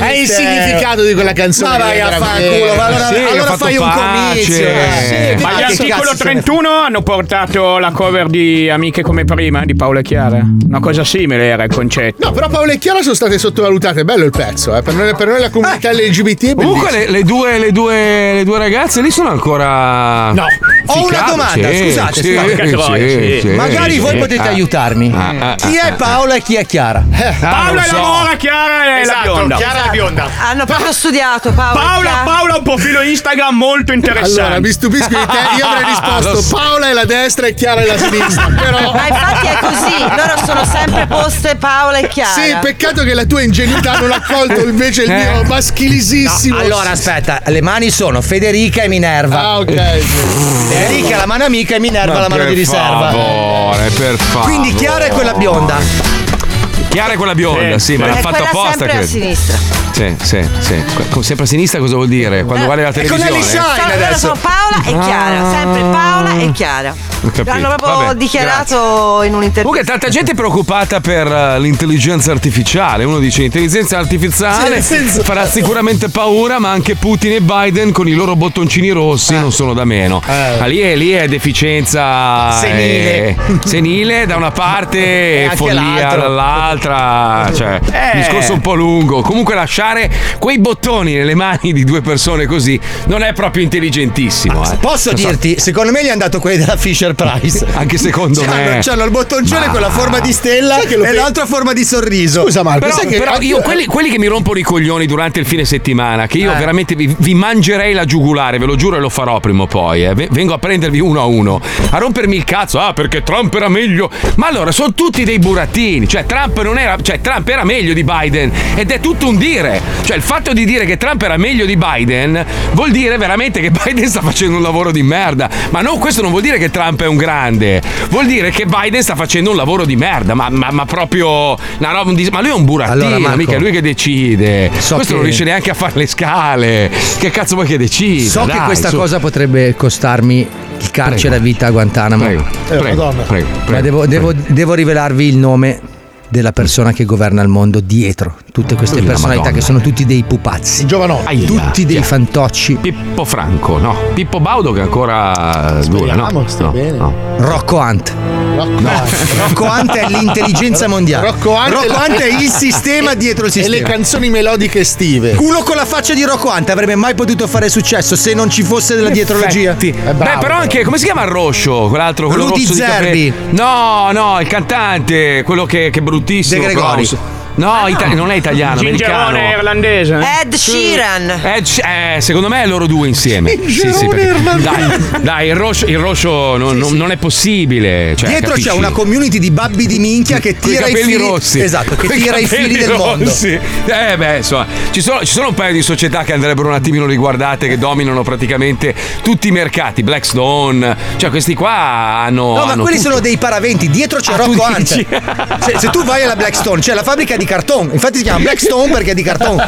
Ma È il significato di quella canzone. Ma vai a era fanculo, vera. ma allora, Sì, allora fai un pace. comizio. Eh. Ma gli articolo cazzo se ne 31 hanno portato la cover di Amiche come prima di Paola Chiara. Una cosa simile era il concetto. No, però Paolo e Chiara sono state sottovalutate. È bello il pezzo, eh. per, noi, per noi la comunità LGBT è Comunque le, le due, le, due, le due ragazze lì sono ancora. No. Ho una domanda, sì, scusate, sì, scusate. sì, Magari voi potete Ah. aiutarmi. Ah, ah, Chi ah, è Paola e chi è Chiara? Paola lo è so. la mora, Chiara è la bionda. Chiara la bionda. Hanno proprio studiato Paolo. Paola, Paola ha un profilo Instagram molto interessante. Allora, mi stupisco di te. Io avrei risposto: so. Paola è la destra e Chiara è la sinistra. Però. Ma infatti è così, loro sono sempre poste Paola e Chiara. Sì, peccato che la tua ingenuità non ha colto invece il Eh. mio maschilisissimo. No, allora aspetta, le mani sono Federica e Minerva. Ah, ok. Federica la mano amica e Minerva Ma la mano di riserva. Favore, per favore. Quindi Chiara è quella bionda. Chiara è quella bionda, sì, ma è l'ha fatto apposta. sempre a credo. sinistra. Sì, sì, sì. Con- Sempre a sinistra cosa vuol dire? Quando guardi la con televisione? Ellie Shine adesso. sono Paola e Chiara, Ah. sempre Paola e Chiara. L'hanno proprio Vabbè, dichiarato in un'intervista. Comunque tanta gente è preoccupata per eh, l'intelligenza artificiale. Uno dice l'intelligenza artificiale senso- farà sicuramente paura, ma anche Putin e Biden con i loro bottoncini rossi non sono da meno. Ma lì, è, lì è deficienza Senile. eh, senile da una parte e follia l'altro. dall'altra. Cioè, Eh. un discorso un po' lungo. Comunque lasciare quei bottoni nelle mani di due persone così non è proprio intelligentissimo. eh. Posso Non so. dirti, secondo me gli hanno dato quelli della Fisher Price. Anche secondo C'hanno, me. c'hanno il bottoncione Ma- con la forma di stella e pe- l'altro a forma di sorriso. Scusa, Marco, Però, sai che però io, quelli, quelli che mi rompono i coglioni durante il fine settimana, che io veramente vi, vi mangerei la giugulare, ve lo giuro e lo farò prima o poi. eh. Ve- Vengo a prendervi uno a uno, a rompermi il cazzo, ah perché Trump era meglio. Ma allora sono tutti dei burattini, cioè Trump non era, cioè Trump era meglio di Biden ed è tutto un dire. Cioè il fatto di dire che Trump era meglio di Biden vuol dire veramente che Biden sta facendo un lavoro di merda. Ma no, questo non vuol dire che Trump è un grande, vuol dire che Biden sta facendo un lavoro di merda, ma, ma- ma proprio una roba, ma lui è un burattino, Allora, Marco, mica è lui che decide. so questo che- non riesce neanche a fare le scale. Che cazzo vuoi che decida? So che Dai, questa su. cosa potrebbe costarmi il carcere a vita a Guantanamo. Prego, prego, Madonna. prego, Ma prego, devo, devo- prego. devo rivelarvi il nome della persona che governa il mondo dietro tutte queste personalità che sono tutti dei pupazzi. Giovanotti. Aia, Tutti dei fantocci. Pippo Franco, no. Pippo Baudo che ancora dura, no? No, bene. no. Rocco Hunt. Rocco Rocco Hunt è l'intelligenza mondiale. Rocco Hunt, Rocco Hunt è il sistema dietro il E le sistema. canzoni melodiche estive. Uno con la faccia di Rocco Hunt avrebbe mai potuto fare successo se non ci fosse della dietrologia. Beh, però anche come si chiama il Roscio? Quell'altro quello Rudy Zerbi. No, no, il cantante, quello che, che è bruttissimo. De Gregori. però- No, ita- non è italiano, Gingerone americano. irlandese. Ed Sheeran. Eh, c- eh, secondo me loro due insieme. Sì, sì, perché- dai, dai, il Roscio, il Roscio non, non- non è possibile. Cioè, Dietro capisci? c'è una community di babbi di minchia che tira i fili rossi. Esatto, che Coi tira i fili del mondo. Eh beh, insomma, ci sono, ci sono un paio di società che andrebbero un attimino riguardate che dominano praticamente tutti i mercati. Blackstone, cioè questi qua hanno. No, ma hanno quelli tutto. sono dei paraventi. Dietro c'è Ah, Rocco Hunt. Se, se tu vai alla Blackstone, c'è la fabbrica di cartone. Infatti si chiama Blackstone perché è di cartone.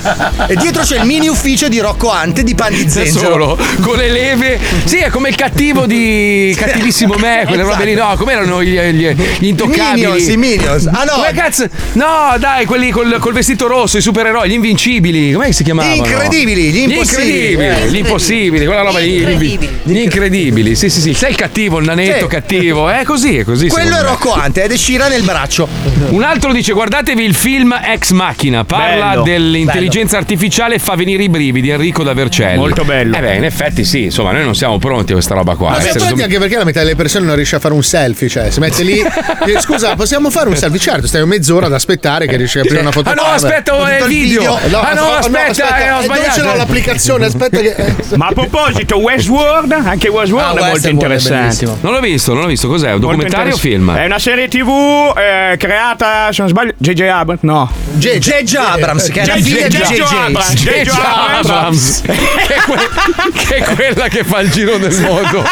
E dietro c'è il mini ufficio di Rocco Hunt di pan di zenzero. solo con le leve sì è come il cattivo di cattivissimo me quelle robe lì no com'erano gli, gli, gli intoccabili Minions, i Minions. Ah, no. come cazzo no dai quelli col, col vestito rosso i supereroi gli invincibili come si chiamavano Gli incredibili, gli impossibili. incredibili Eh. gli impossibili quella roba lì gli, Incredibili. gli incredibili sì sì sì sei il cattivo il nanetto Sì. cattivo è così è così Quello è. Rocco Hunt ed è Shira nel braccio. un altro dice guardatevi il film film Ex Machina parla Bello. dell'intelligenza artificiale e fa venire i brividi Enrico da Vercelli. Molto bello. Eh beh, in effetti sì, insomma, noi non siamo pronti a questa roba qua. Ma Essere pronti dom- anche perché la metà delle persone non riesce a fare un selfie, cioè si mette lì. e, Scusa, possiamo fare un selfie? Certo, stai mezz'ora ad aspettare che riesci a aprire una foto. Ah, no, aspetta, è il video. Ah, no, aspetta, eh, ho E dove ce sbagliato. l'ho l'applicazione? Aspetta che. eh, Ma a proposito, Westworld, anche Westworld Ah, è molto è interessante. bellissimo. Non l'ho visto, non l'ho visto. Cos'è? Un Molto documentario o film? È una serie tv eh, creata, se non sbaglio, J.J. Abrams. No. J.J. Abrams, che è la J.J. figlia di J.J. Abrams. J.J. J.J. Abrams. che, è que- che è quella che fa il giro del mondo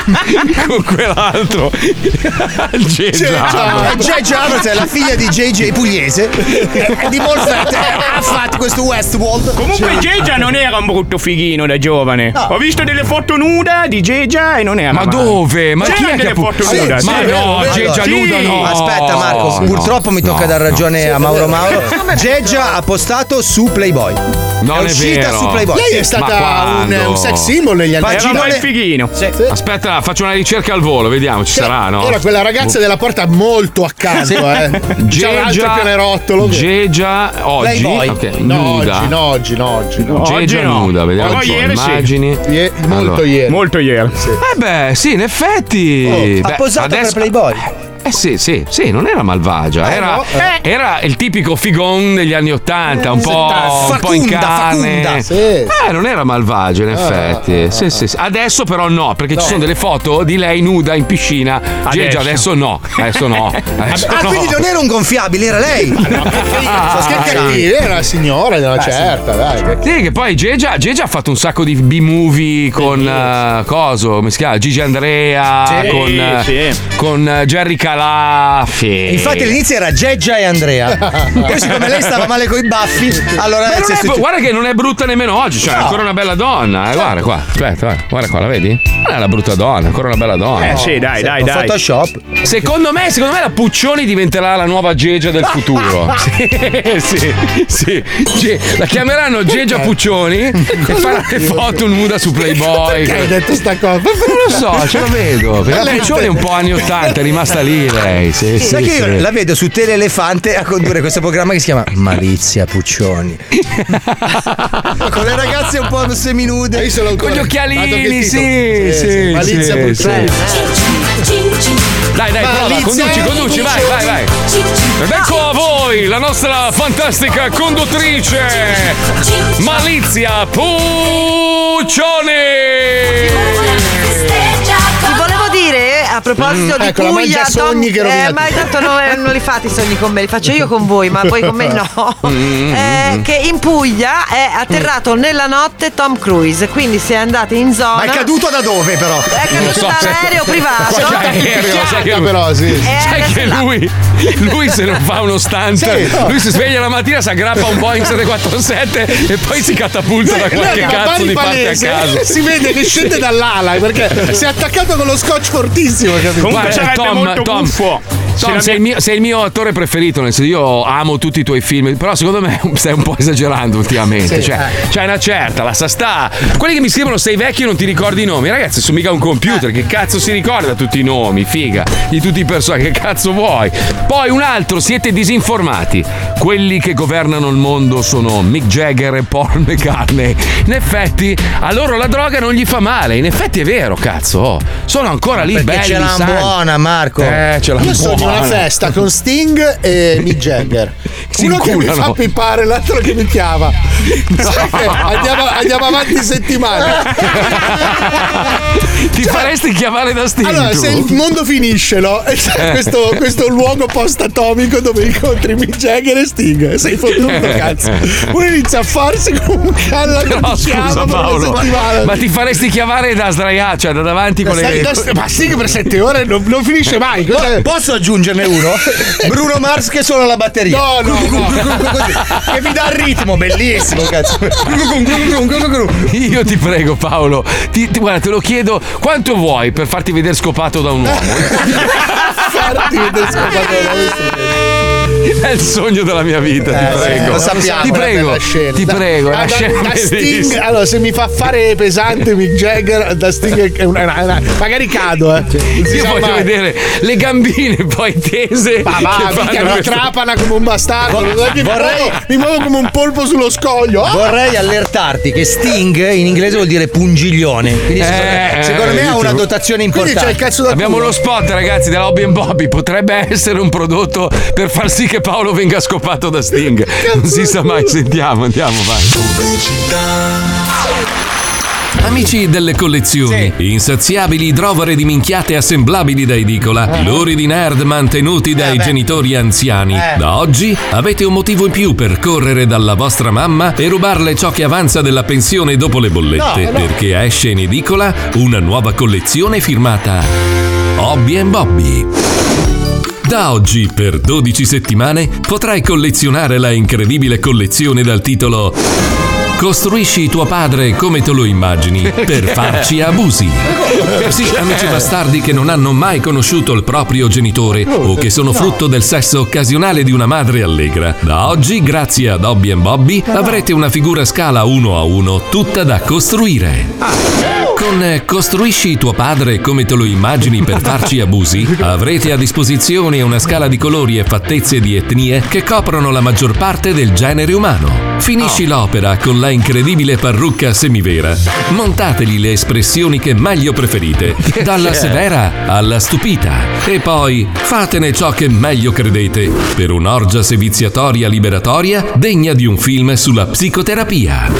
con quell'altro. J.J. Abrams. J.J. Abrams è la figlia di J.J. Pugliese e di Molfett ha fatto questo Westworld. Comunque Jeja non era un brutto fighino da giovane. Ho visto delle foto nuda di Jeja e non era Ma male. dove? Ma chi C'erano è che delle ha pu- foto Sì, nuda? ma sì. no, Jeja Sì. nuda no. Aspetta Marco, no, purtroppo mi tocca no, dar ragione no. a Mauro Mauro. Geggia ha postato su Playboy. Non è uscita vero. su Playboy. Lei è stata un, un sex symbol negli anni Era un bel Paginone- fighino. Sì. Aspetta, faccio una ricerca al volo, vediamo, ci sarà, no? Era quella ragazza della porta molto accanto, eh. C'era un altro pianerottolo. Gegia oggi. Playboy. ok, No, nuda. oggi, no, oggi, no, oggi. no. Oggi Gegia no. nuda, vediamo un po', ieri sì. immagini. Ie- molto Allora. ieri. Molto ieri. Eh beh, sì, in effetti. Ha Beh, posato per adesso- Playboy. Eh sì, sì, sì, non era malvagia, Eh, era, no, era il tipico figon degli anni Ottanta, un, po', un po' in Facunda, carne. facunda. Sì. Eh, non era malvagia in effetti. ah, Sì, sì, sì. Adesso però no, perché ci sono delle foto di lei nuda in piscina. Gegia, adesso no, adesso no. Adesso Ah, no. quindi non era un gonfiabile, era lei. Ma che cattivi, era una signora, una certa, dai. Sì, che poi Gegia, ha fatto un sacco di B-movie con eh, coso, come si chiama? Gigi Andrea, Sì, con, eh, sì. Con eh, Jerry Calaffi. Infatti all'inizio era Geggia e Andrea. Poi siccome lei stava male coi baffi, allora è è- successo- guarda che non è brutta nemmeno oggi, cioè è ancora una bella donna. eh, guarda qua, aspetta, guarda, guarda qua, la vedi? Non è una brutta donna, è ancora una bella donna. Eh sì, dai, dai, dai. Photoshop. Secondo me, secondo me la Puccioni diventerà la nuova Gegia del futuro. sì, sì, sì. Ge- la chiameranno Gegia Puccioni e farà le foto nuda su Playboy. Perché hai detto sta cosa? Non lo so, ce lo vedo. La Puccioni è un po' anni 80, è rimasta lì lei. Sì, sì, Sai che io sì. la vedo su Tele Elefante a condurre questo programma che si chiama Malizia Puccioni. Con le ragazze un po' seminude. Io sono Con gli occhialini, sì, sì, Malizia sì, Puccioni. Dai, dai, prova, conduci, conduci, vai, vai, vai. Ed ecco a voi la nostra fantastica conduttrice, Malizia Puccioni. Ti volevo dire a proposito Mm, di ecco, Puglia, sogni che eh, ma intanto non, non li fate i sogni con me, li faccio io con voi, ma poi con me no. Mm, Eh, che in Puglia è atterrato nella notte Tom Cruise, quindi si è andati in zona. Ma è caduto da dove però? È caduto da un aereo privato. Qualche aereo, sai che, però, sì. Eh, sai adesso che lui, lui se non fa uno stunt, Sì. lui si sveglia la mattina, si aggrappa un Boeing 747 e poi si catapulta da qualche era cazzo di parte a Palese, caso. Si vede che scende dall'ala perché si è attaccato con lo scotch fortissimo. capito? Comunque Guarda, sarebbe Tom, molto Tom, buffo. Tom, la sei, il mio, sei il mio attore preferito, nel senso io amo tutti i tuoi film, però secondo me stai un po' esagerando ultimamente. Sì. cioè, c'hai una certa, la sa sta. Quelli che mi scrivono sei vecchio e non ti ricordi i nomi. Ragazzi, sono mica un computer, che cazzo si ricorda tutti i nomi? Figa, di tutti i personaggi, che cazzo vuoi? Poi un altro, siete disinformati. Quelli che governano il mondo sono Mick Jagger e Paul McCartney. In effetti, a loro la droga non gli fa male. In effetti è vero, cazzo. Sono ancora lì Perché belli. ce l'ha buona, Marco. Eh, ce l'ha buona. Una festa con Sting e Mick Jagger. Si Uno che mi inculano. fa pipare, l'altro che mi chiama. Andiamo, andiamo avanti settimane. Ti faresti chiamare da Sting? Allora, tu? se il mondo finisce, no? C'è Eh. questo, questo luogo post-atomico dove incontri Mick Jagger e Sting. Sei fottuto, cazzo. Uno inizia a farsi come un calla che chiama scusa Paolo, settimana. ma ti faresti chiamare da sdraiato, cioè da davanti con Stai- le... da- ma Sting per sette ore non, non finisce mai. Posso aggiungerne uno? Bruno Mars che suona la batteria. No, no, no. Che mi dà il ritmo, bellissimo, cazzo. Io ti prego Paolo, ti, ti- guarda te lo chiedo, quanto vuoi per farti vedere scopato da un uomo? Farti vedere scopato da è il sogno della mia vita, ti Eh, prego. lo sappiamo, ti prego, ti prego, da- da- scena da Sting, allora, se mi fa fare pesante Mick Jagger, da Sting è una, una- una- magari cado, eh. Si Io voglio mai. vedere le gambine poi tese. Ma va, mica mi trapana come un bastardo. Vorrei- muovo- mi muovo come un polpo sullo scoglio. Ah! Vorrei allertarti che Sting in inglese vuol dire pungiglione. Quindi secondo, Eh, secondo me eh, ha una dici- dotazione importante. Abbiamo lo spot, ragazzi, della Hobby Bobby. Potrebbe essere un prodotto per far sì che Paolo venga scopato da Sting. Non si sa mai, sentiamo, andiamo, vai. Amici delle collezioni, insaziabili drovere di minchiate assemblabili da edicola, lori di nerd mantenuti dai genitori anziani. Da oggi avete un motivo in più per correre dalla vostra mamma e rubarle ciò che avanza della pensione dopo le bollette, No, no. perché esce in edicola una nuova collezione firmata Hobby and Bobby. Da oggi, per 12 settimane, potrai collezionare la incredibile collezione dal titolo Costruisci tuo padre come te lo immagini per farci abusi. Sì, amici bastardi che non hanno mai conosciuto il proprio genitore o che sono frutto del sesso occasionale di una madre allegra. Da oggi, grazie ad Hobby and Bobby, avrete una figura a scala 1 a 1 tutta da costruire. Con eh, Costruisci tuo padre come te lo immagini per farci abusi, avrete a disposizione una scala di colori e fattezze di etnie che coprono la maggior parte del genere umano. Finisci l'opera con la incredibile parrucca semivera. Montateli le espressioni che meglio preferite, dalla severa alla stupita. E poi fatene ciò che meglio credete, per un'orgia seviziatoria liberatoria degna di un film sulla psicoterapia.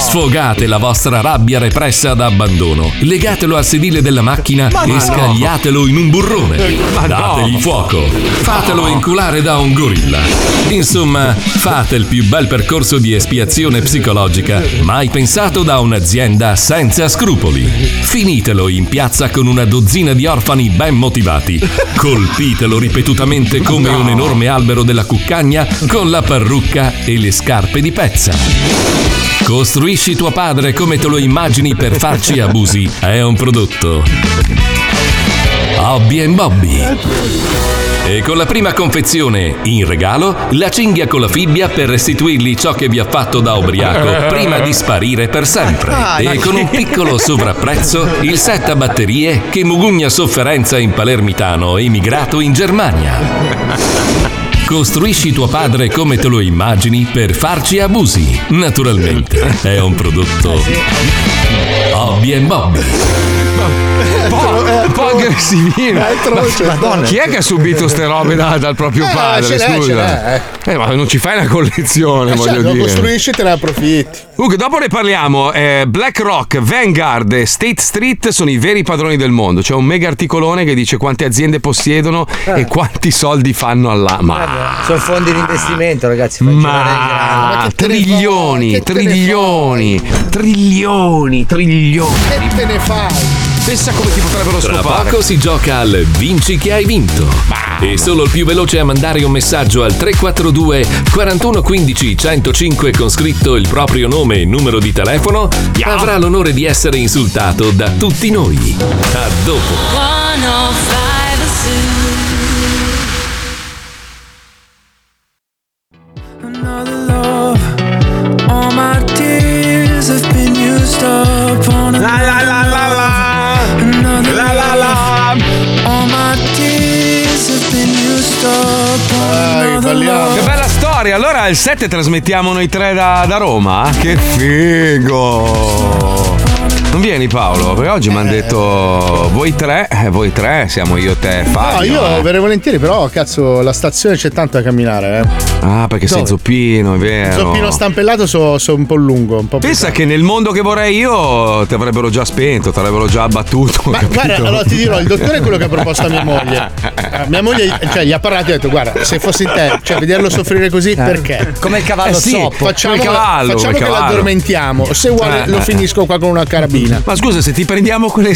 Sfogate la vostra rabbia repressa da abbandono, legatelo al sedile della macchina Ma e no. scagliatelo in un burrone. Ma no. Dategli fuoco, fatelo inculare da un gorilla. Insomma, fate il più bel percorso di espiazione psicologica mai pensato da un'azienda senza scrupoli. Finitelo in piazza con una dozzina di orfani ben motivati. Colpitelo ripetutamente come un enorme albero della cuccagna con la parrucca e le scarpe di pezza. Costruisci tuo padre come te lo immagini per farci abusi. È un prodotto. Hobby and Bobby. E con la prima confezione, in regalo, la cinghia con la fibbia per restituirgli ciò che vi ha fatto da ubriaco prima di sparire per sempre. Ah, E con un piccolo sovrapprezzo, il set a batterie che mugugna sofferenza in palermitano emigrato in Germania. Costruisci tuo padre come te lo immagini per farci abusi. Naturalmente, è un prodotto Hobby and Bobby. Un po', un po' aggressivino. È atroce. Madonna. Chi è che ha subito ste robe da- dal proprio Eh, padre? ce l'è, ce Scusa. l'è, Eh, ma non ci fai una collezione, Eh, voglio cioè, lo dire. costruisci e te ne approfitti. Comunque, dopo ne parliamo. Eh, BlackRock, Vanguard e State Street sono i veri padroni del mondo. C'è un mega articolone che dice quante aziende possiedono Eh. e quanti soldi fanno alla. Ma. Sono fondi di investimento, ragazzi. Ma trilioni, trilioni, trilioni, trilioni. Che te ne fai? Pensa come ti potrebbero Tra scopare. poco si gioca al Vinci che hai vinto. E solo il più veloce a mandare un messaggio al 342 41 15 105 con scritto il proprio nome e numero di telefono avrà l'onore di essere insultato da tutti noi. A dopo. 105 Zoo. All my tears have been used up on La la la la la La Che bella storia! Allora il 7 trasmettiamo noi tre da, da Roma? Che figo! Non vieni Paolo? Perché oggi mi hanno detto voi tre, eh, voi tre, siamo io, te, No, Fabio. io eh. verrei volentieri, però cazzo, la stazione c'è tanto da camminare, eh. Ah, perché sei Dove? zoppino, è vero. Zoppino stampellato so, so un po' lungo, un po' Pensa che nel mondo che vorrei io ti avrebbero già spento, ti avrebbero già abbattuto. Ma capito? guarda, allora ti dirò, il dottore è quello che ha proposto a mia moglie. Eh, Mia moglie cioè, gli ha parlato e ha detto: Guarda, se fossi te, cioè vederlo soffrire così, perché? Come il cavallo Eh sì, zoppo. Facciamo, il cavallo, facciamo il che cavallo. l'addormentiamo. Se vuole, Eh, lo eh. finisco qua con una carabina. sedina. Ma scusa, se ti prendiamo quelle.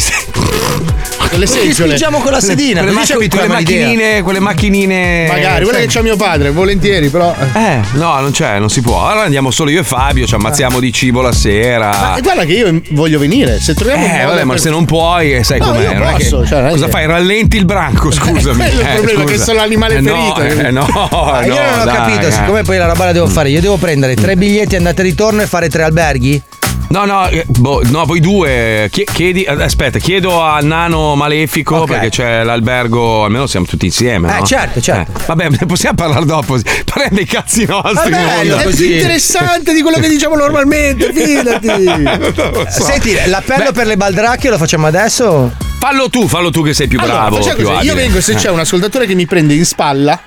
Quelle Ti seggiole. spingiamo con la sedina, Quelle, macchi- quelle macchinine, quelle macchinine. Magari, guarda che c'ha mio padre, volentieri, però. Eh, no, non c'è, non si può. Allora andiamo solo io e Fabio, ci ammazziamo di cibo la sera. Ma guarda che io voglio venire. Se troviamo un Eh, vabbè, ma per- se non puoi, eh, sai No, com'è. non è che- posso, cioè, cosa che- fai? Rallenti il branco, scusami. quello è il Eh, problema, scusa. che sono l'animale Eh, no, ferito. eh, no, Ah, io no, non ho dai, capito, eh. siccome poi la roba la devo fare, io devo prendere tre biglietti andata e ritorno e fare tre alberghi? No, no, eh, boh, no, voi due. chie- Chiedi, aspetta, chiedo a Nano Malefico Ok. perché c'è l'albergo, almeno siamo tutti insieme. Eh, no? certo, certo. Eh, vabbè, ne possiamo parlare dopo. Parliamo dei cazzi nostri. Non- è più interessante di quello che diciamo normalmente, fidati. So. Senti, l'appello per le baldracche lo facciamo adesso? Fallo tu, fallo tu che sei più Allora, bravo. più così, io vengo se Eh. c'è un ascoltatore che mi prende in spalla.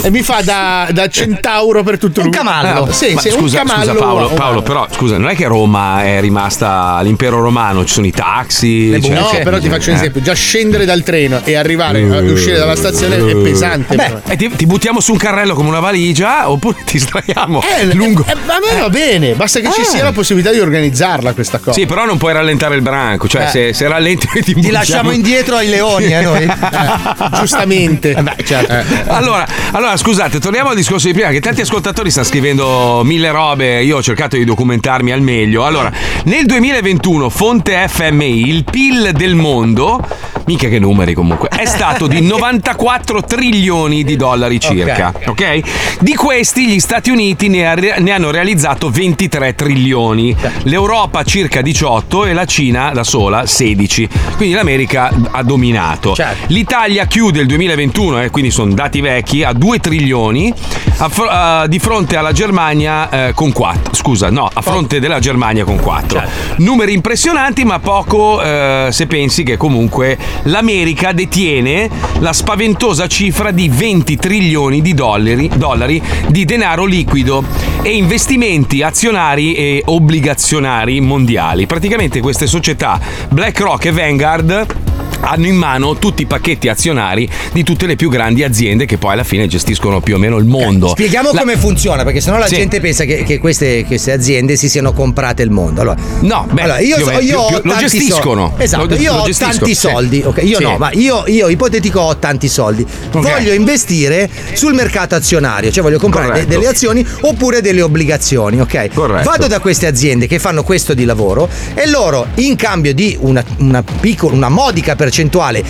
E mi fa da, da centauro per tutto un Ah, Sì, sì, scusa, un camallo. scusa Paolo, umano. Paolo, però scusa, non è che Roma è rimasta l'impero romano, ci sono i taxi. cioè- No, però ti faccio un Eh. esempio: già scendere dal treno e arrivare a uscire dalla stazione è pesante. Beh, e ti, ti buttiamo su un carrello come una valigia oppure ti straiamo Eh, lungo. eh, ma a me va bene, basta che ci Eh. sia la possibilità di organizzarla questa cosa. Sì, però non puoi rallentare il branco, cioè Eh. se, se rallenti ti, Ti buttiamo- lasciamo indietro ai leoni, eh, noi. Giustamente. certo. Allora, allora, scusate, torniamo al discorso di prima, che tanti ascoltatori stanno scrivendo mille robe, io ho cercato di documentarmi al meglio. Allora, nel 2021, fonte FMI, il PIL del mondo, mica che numeri comunque, è stato di 94 trilioni di dollari circa, ok? Di questi gli Stati Uniti ne, ha- ne hanno realizzato 23 trilioni, l'Europa circa 18 e la Cina da sola 16. Quindi l'America ha dominato. L'Italia chiude il 2021, eh, quindi sono dati vecchi, a 2 trilioni a fro- a- di fronte alla Germania eh, con 4. Scusa, no, a fronte della Germania con 4. Numeri impressionanti, ma poco eh, se pensi che comunque l'America detiene la spaventosa cifra di 20 trilioni di dollari, dollari di denaro liquido e investimenti azionari e obbligazionari mondiali. Praticamente queste società BlackRock e Vanguard hanno in mano tutti i pacchetti azionari di tutte le più grandi aziende che poi alla fine gestiscono più o meno il mondo. Spieghiamo La- come funziona, perché sennò la Sì. gente pensa che, che queste, queste aziende si siano comprate il mondo. Allora, No, beh, allora, io, più o so- meno, io più- ho più- lo gestiscono. soldi. Esatto, Lo- io lo ho tanti sì. soldi. ok, io Sì. no, ma io, io ipotetico ho tanti soldi. Voglio investire sul mercato azionario, cioè voglio comprare de- delle azioni oppure delle obbligazioni, ok? Corretto. Vado da queste aziende che fanno questo di lavoro e loro, in cambio di una, una piccola, una modica percentuale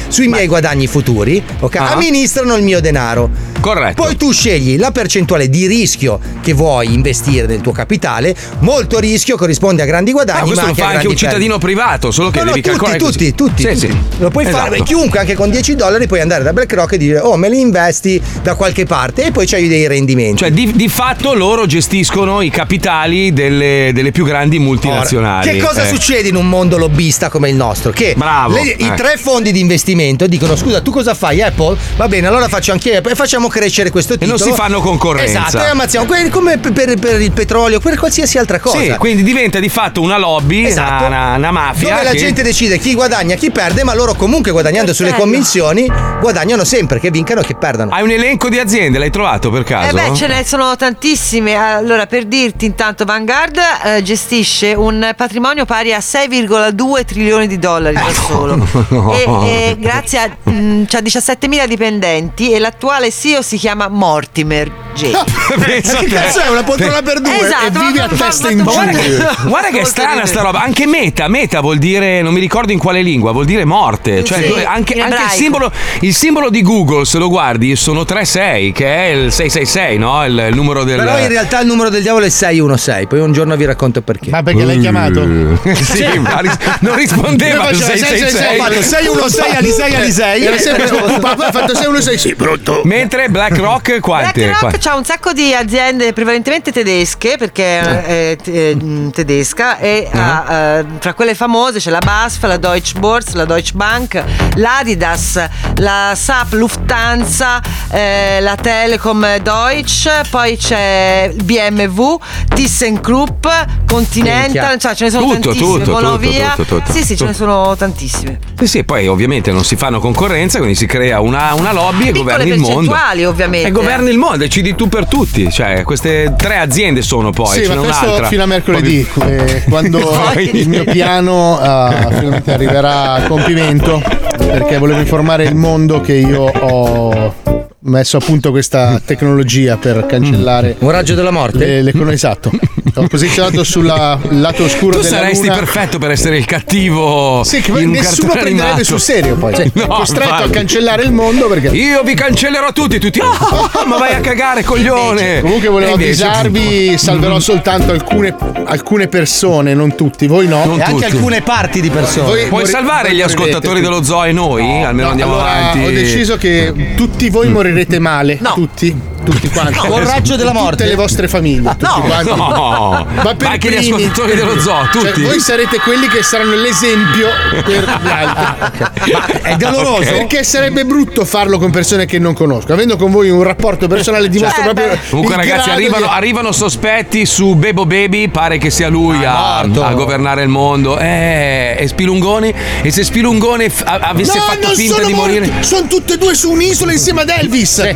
sui miei guadagni futuri, ok? Ah. Amministrano il mio denaro. Corretto. Poi tu scegli la percentuale di rischio che vuoi investire nel tuo capitale. Molto rischio corrisponde a grandi guadagni. Ah, questo ma lo anche fa a anche un cittadino privato, solo che No, no, devi tutti, calcolare tutti, tutti, Sì, tutti. sì. Lo puoi fare, Esatto. chiunque anche con 10 dollari puoi andare da BlackRock e dire oh me li investi da qualche parte e poi c'hai dei rendimenti. Cioè, di, di fatto loro gestiscono i capitali delle, delle più grandi multinazionali. Che cosa Eh. succede in un mondo lobbista come il nostro? Che Bravo, le- i eh. tre fondi di investimento dicono: Scusa, tu cosa fai? Apple? Va bene, allora faccio anche Apple e facciamo crescere questo E titolo. non si fanno concorrenza. Esatto, e ammazziamo come per, per- per il petrolio, per qualsiasi altra cosa. Sì, quindi diventa di fatto una lobby, Esatto. una, una- una mafia. Dove la che- gente decide chi guadagna, chi perde, ma loro comunque guadagnando sulle bello. commissioni guadagnano sempre, che vincano che perdano. Hai un elenco di aziende, l'hai trovato per Eh caso? beh, ce ne sono tantissime. Allora, per dirti, intanto Vanguard eh, gestisce un patrimonio pari a 6,2 trilioni di dollari da solo. E, e grazie a mh, c'ha 17.000 dipendenti e l'attuale CEO si chiama Mortimer J. Pensa che cazzo è una poltrona per due Esatto, e vivi a testa in giù. guarda- Guarda che è strana sta roba. Anche meta, meta vuol dire, non mi ricordo in quale lingua, vuol dire morte. Cioè, Sì, anche, anche il, simbolo, il simbolo di Google, se lo guardi, sono 36, che è il 666, no? Il, il numero del. Però in realtà il numero del diavolo è 616, poi un giorno vi racconto perché. Ma perché l'hai chiamato? sì, ma ris- non rispondeva facevo 666. Ho fatto 616 Alisei Alisei. Era sempre preoccupato. Ha fatto 616. Sì, pronto. Mentre BlackRock quante? BlackRock ha un sacco di aziende prevalentemente tedesche perché è te- mh, tedesca e ha, eh, tra quelle famose c'è la BASF, la Deutsche Börse, la Deutsche Bank, l'Adidas, la SAP Lufthansa, eh, la Telekom Deutsch, poi c'è il BMW, ThyssenKrupp, Continental, cioè ce ne sono Tutto, tantissime, tutto, Vonovia. tutto, tutto, tutto. Sì, sì, ce ne sono tantissime. Sì, sì, poi ovviamente non si fanno concorrenza, quindi si crea una, una lobby e governi il mondo. ovviamente. E governi il mondo, decidi tu per tutti. Cioè, queste tre aziende sono poi. Sì, ce ma n'è questo un'altra. fino a mercoledì, eh, quando Poi- il mio piano eh, finalmente arriverà a compimento, perché volevo informare il mondo che io ho messo a punto questa tecnologia per cancellare un raggio della morte. Le, le esatto. Ho posizionato sul lato oscuro Tu della saresti luna. perfetto per essere il cattivo. Sì, che in un nessuno cartone prenderebbe animato. sul serio poi. Cioè, No, costretto a infatti. cancellare il mondo perché. Io vi cancellerò tutti, tutti. "Ah, ma vai a cagare, coglione! Comunque volevo invece- avvisarvi, salverò soltanto alcune, alcune persone, non tutti, voi no. Non e anche tutti. alcune parti di persone. Voi- Puoi Mori- salvare gli ascoltatori dello zoo e noi? Almeno andiamo allora, avanti. Ho deciso che tutti voi morirete male. Tutti. Tutti quanti. No, con raggio della morte. Tutte le vostre famiglie. Tutti quanti. No. Ma per anche gli primi. ascoltatori dello zoo, Cioè, tutti. voi sarete quelli che saranno l'esempio per gli altri. Ma è doloroso? Perché sarebbe brutto farlo con persone che non conosco. Avendo con voi un rapporto personale dimostra proprio. Comunque, ragazzi, arrivano, di- arrivano sospetti su Bebo Baby. Pare che sia lui a, morto. a governare il mondo. Eh, e Spilungoni? E se Spilungone f- a- avesse no, fatto finta di morire? Sono tutte e due su un'isola insieme ad Elvis. e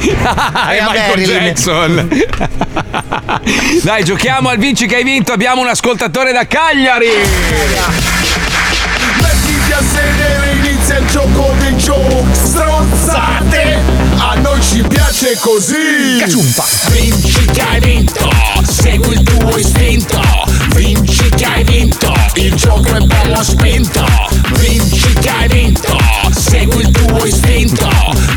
a Michael Marilyn. Jackson. Dai, giochiamo al vinci che hai vinto. Abbiamo un ascoltatore da Cagliari. Mettiti a sedere, inizia il gioco dei giochi Stronzate A noi ci piace così Cacciumpa. Vinci che hai vinto Segui il tuo istinto Vinci che hai vinto Il gioco è bello spinto Vinci che hai vinto Segui il tuo istinto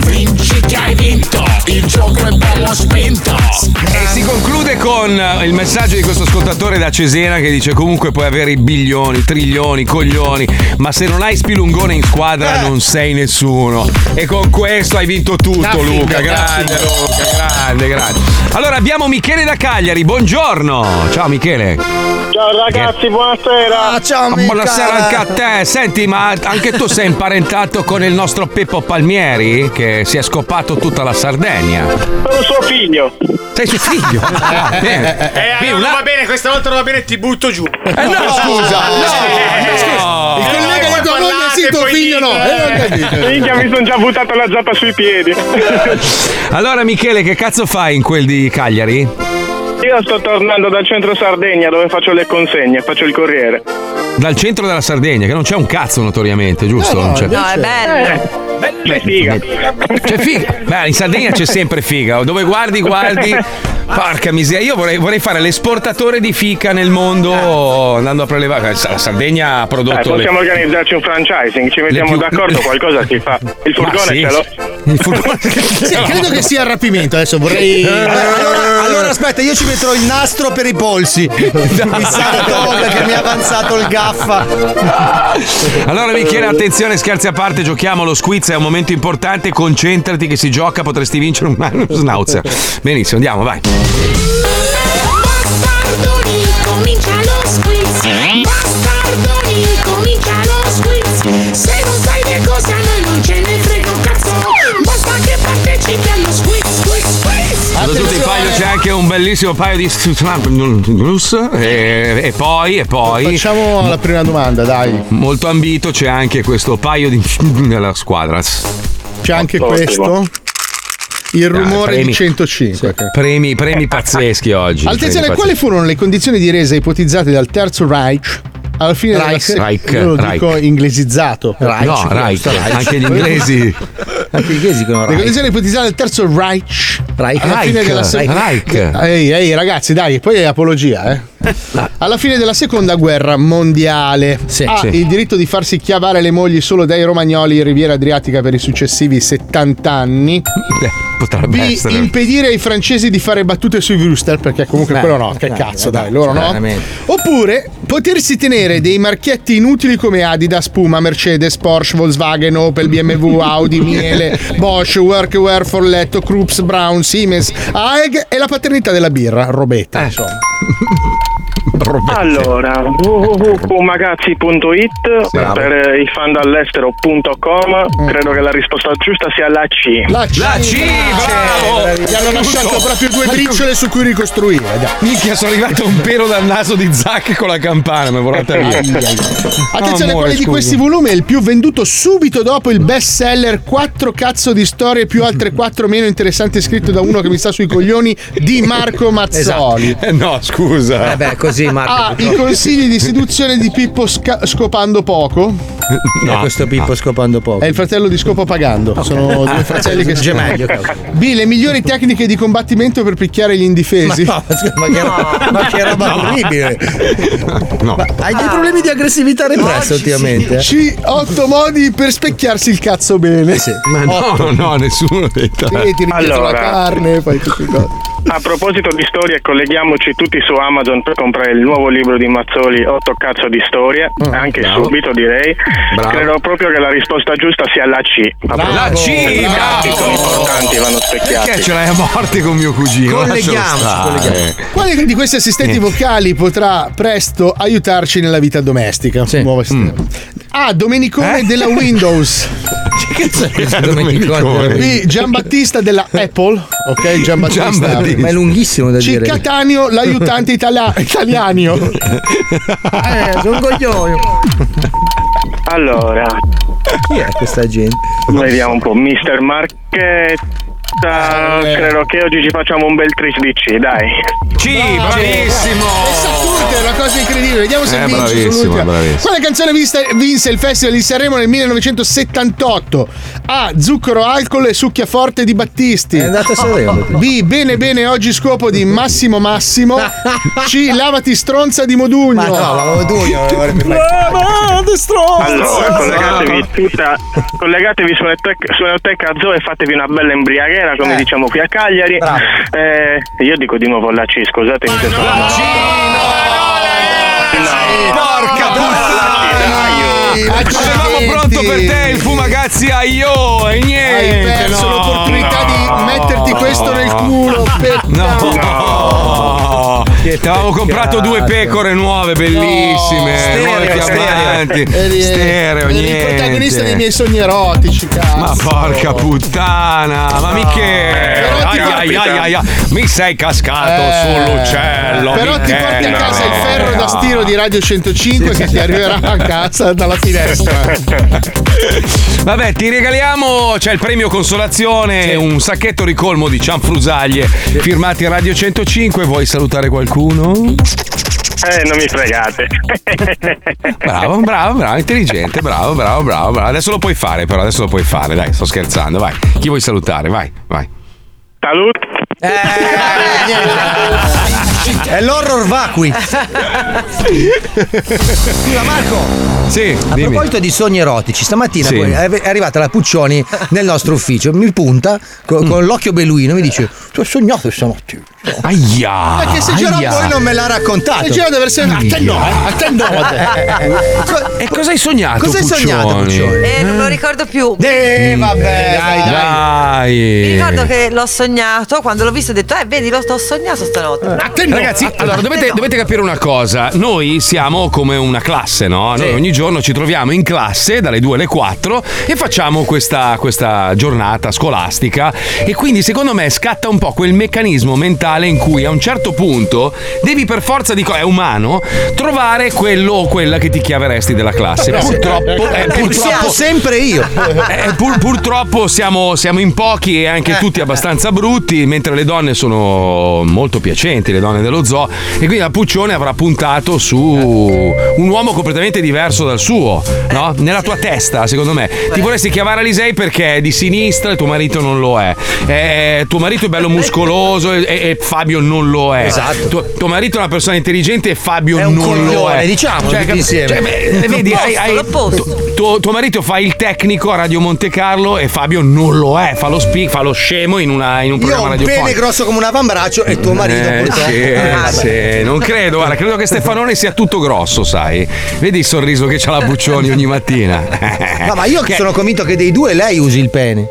Vinci che hai vinto Il gioco è bello spinto E si conclude con eh, il messaggio di questo ascoltatore da Cesena che dice comunque puoi avere i bilioni, trilioni, coglioni, ma se non hai Spilungone in squadra non sei nessuno. E con questo hai vinto tutto Luca, grande. Luca, grande, grande. Allora abbiamo Michele da Cagliari, buongiorno. Ciao Michele. Ciao ragazzi, buonasera. Ah, ciao, Ma Buonasera anche a te. Senti, ma anche tu sei imparentato con il nostro Peppo Palmieri che si è scopato tutta la Sardegna. Sono suo figlio. Sei suo figlio? Ah, bene. Eh, allora una- non va bene, questa volta non va bene, ti butto giù. Eh no, scusa, no. Il collega di tua moglie sì, tuo figlio no. Eh. Minchia, mi sono già buttato la zappa sui piedi. Allora Michele, che cazzo fai in quel di Cagliari? Io sto tornando dal centro Sardegna dove faccio le consegne, faccio il corriere. Dal centro della Sardegna, che non c'è un cazzo notoriamente, giusto? Non c'è- No, è bello. C'è figa. C'è figa. Beh, in Sardegna c'è sempre figa. Dove guardi, guardi. Porca miseria, io vorrei, vorrei fare l'esportatore di fica nel mondo andando a prelevare. La Sardegna ha Eh, prodotto le. possiamo organizzarci un franchising, ci mettiamo più- d'accordo, qualcosa si fa. Il furgone sì, ce l'ho. Il furgone. Sì, credo che sia il rapimento. Adesso vorrei. Eh, allora, allora, aspetta, io ci metterò il nastro per i polsi. Il Saratoga che mi ha avanzato il gaffa. Allora Michele, attenzione, scherzi a parte, giochiamo lo squiz, è un momento importante, concentrati che si gioca, potresti vincere un uno schnauzer. Benissimo, andiamo, vai. Bastardoni, comincia lo squiz anche un bellissimo paio di e, e poi, e poi Facciamo la prima domanda, dai. molto ambito c'è anche questo paio di nella squadra. C'è anche Ottimo. questo. Il rumore premi. di 105. Premi, premi pazzeschi oggi. Attenzione, premi quali furono le condizioni di resa ipotizzate dal Terzo Reich alla fine Reich. della Reich, Io lo Reich. dico inglesizzato. pazzeschi. No, Reich, anche gli inglesi. Anche i inglesi dicono Le Reich. condizioni ipotizzate dal Terzo Reich Reich. alla fine della se- Reich. Ehi, ehi, ragazzi, dai, poi è apologia, eh. Alla fine della seconda guerra mondiale ha sì. il diritto di farsi chiavare le mogli solo dai romagnoli in Riviera Adriatica per i successivi 70 anni. Beh, potrebbe B. essere. Impedire ai francesi di fare battute sui Würstel, perché comunque Beh, quello no, che dai, cazzo, dai, dai, loro no. Oppure potersi tenere dei marchietti inutili come Adidas, Puma, Mercedes, Porsche, Volkswagen, Opel, BMW, Audi, Miele, Bosch, Workwear, Forletto, Krups, Brown, Siemens, AEG e la paternità della birra, robetta, Eh. insomma. Allora, www.pumagazzi.it Bravo. per eh, i fan dall'estero.com. Credo che la risposta giusta sia la C. La C, La C, bravo! Gli hanno lasciato proprio due briciole su cui ricostruire. dai. Minchia, sono arrivato un pelo dal naso di Zac con la campana, mi vorrà via. Attenzione, Amore, quale di questi volumi è il più venduto subito dopo il best seller 4 cazzo di storie più altre 4 meno interessanti scritto da uno che mi sta sui coglioni di Marco Mazzoli. Eh no, scusa. Eh beh, così Marco. Ah, i consigli di seduzione di Pippo Sca- scopando poco. No, questo Pippo scopando poco. È il fratello di Scopo Pagando. Sono due fratelli che si Gemelli, ok. B. Le migliori tecniche di combattimento per picchiare gli indifesi. Ma no, ma che, roba- ma che roba orribile. No. Hai dei problemi di aggressività repressa ultimamente? eh? C. Otto modi per specchiarsi il cazzo bene. Ma no, no, nessuno ha detto. Sì, ti Allora. la carne, fai tutte cose. A proposito di storie, colleghiamoci tutti su Amazon per comprare il nuovo libro di Mazzoli, 8 cazzo di storie, anche bravo. subito direi. Bravo. Credo proprio che la risposta giusta sia la C. Bravo. La C, bravo. sono importanti, vanno specchiati. Perché ce l'hai a morte con mio cugino? Colleghiamoci. Quale di questi assistenti vocali potrà presto aiutarci nella vita domestica? Nuovo sistema. A. Domenicone della Windows. Che cazzo è questo Domenicone? Domenicone? B. Giambattista della Apple. Ok, Giambattista. Giambattista. Ma è lunghissimo da dire. Cattaneo, l'aiutante itala- italiano. Eh, sono un coglione. Allora, Chi è questa gente? vediamo un po'. Mister Marchetta. Credo che oggi ci facciamo un bel tris di C, dai. C, bravissimo. E sa tutte, è una cosa incredibile. Vediamo se Eh, vince bravissimo, bravissimo. Quale canzone vinse il Festival di Sanremo nel 1978? A. Zucchero, alcol e succhia forte di Battisti. È andato a Sanremo. B. Bene bene oggi scopo di Massimo Massimo. C. Lavati stronza di Modugno. Ma no, ma Modugno Lavati stronza. Allora, collegatevi tutta, collegatevi su Neotec- su Neoteca Zoo e fatevi una bella embriaghera, come Eh. diciamo qui a Cagliari. Eh, io dico di nuovo la C, scusatemi se sono Porca puttana! Avevamo pronto per te il fumagazzi Aio e Hai niente! perso no. l'opportunità di metterti questo nel culo. No! Ti avevamo comprato due pecore nuove, bellissime, Stereo, stereo. chiamanti. Eri- Stereo, eri il protagonista dei niente. miei sogni erotici, cazzo. Ma porca puttana, ma ti Ai, ai, ai, ai. Mi sei cascato Eh, sull'uccello! Però ti porti a casa il no. ferro da stiro di Radio 105 che ti arriverà a casa dalla finestra. Vabbè, ti regaliamo, c'è il premio consolazione, un sacchetto ricolmo di cianfrusaglie firmati a Radio 105. Vuoi salutare qualcuno? Eh, non mi fregate. Bravo, bravo, bravo, intelligente, bravo, bravo, bravo, bravo. Adesso lo puoi fare, però adesso lo puoi fare, dai, sto scherzando, vai. Chi vuoi salutare? Vai, vai. Salut. È l'horror vacui. Scusa Marco, Sì, a dimmi. proposito di sogni erotici, stamattina Sì. poi è arrivata la Puccioni nel nostro ufficio, mi punta co- Mm. con l'occhio beluino e mi dice: Tu hai sognato stanotte? Aia! Perché se c'era aia. voi non me l'ha raccontato. E c'era deve essere a te no, eh, a te no. E cosa hai sognato? Cosa hai sognato, Puccioni? Eh, non lo ricordo più. Eh, vabbè, dai, dai. Dai. Mi ricordo che l'ho sognato, quando l'ho visto ho detto, eh, vedi, l'ho, l'ho sognato stanotte. A te no. Ragazzi, allora dovete, dovete capire una cosa: noi siamo come una classe, no? Noi ogni giorno ci troviamo in classe dalle 2 alle 4 e facciamo questa, questa giornata scolastica. E quindi, secondo me, scatta un po' quel meccanismo mentale in cui a un certo punto devi per forza di co- è umano trovare quello o quella che ti chiaveresti della classe. Purtroppo, eh, Eh, siamo purtroppo sempre io. eh, pur- purtroppo siamo, siamo in pochi e anche tutti abbastanza brutti, mentre le donne sono molto piacenti, le donne dello zoo. E quindi la Puccione avrà puntato su un uomo completamente diverso dal suo, no? Nella tua testa, secondo me. Ti vorresti chiamare Alisei perché è di sinistra e tuo marito non lo è. Eh, tuo marito è bello muscoloso e, e- Fabio non lo è. Esatto. Tuo, tuo marito è una persona intelligente e Fabio non lo coglione, è. diciamolo tutti cap- insieme. cioè, beh, vedi, hai, hai- tu- tuo, tuo marito fa il tecnico a Radio Monte Carlo e Fabio non lo è, fa lo speak, fa lo scemo in, una- in un Io ho programma un radiofonico. pene grosso come un avambraccio e tuo marito Eh, purtroppo. sì, Eh, vabbè. sì, non credo, guarda, credo che Stefanone sia tutto grosso, sai. Vedi il sorriso che c'ha la Buccioni ogni mattina. No, ma io Che- sono convinto che dei due lei usi il pene.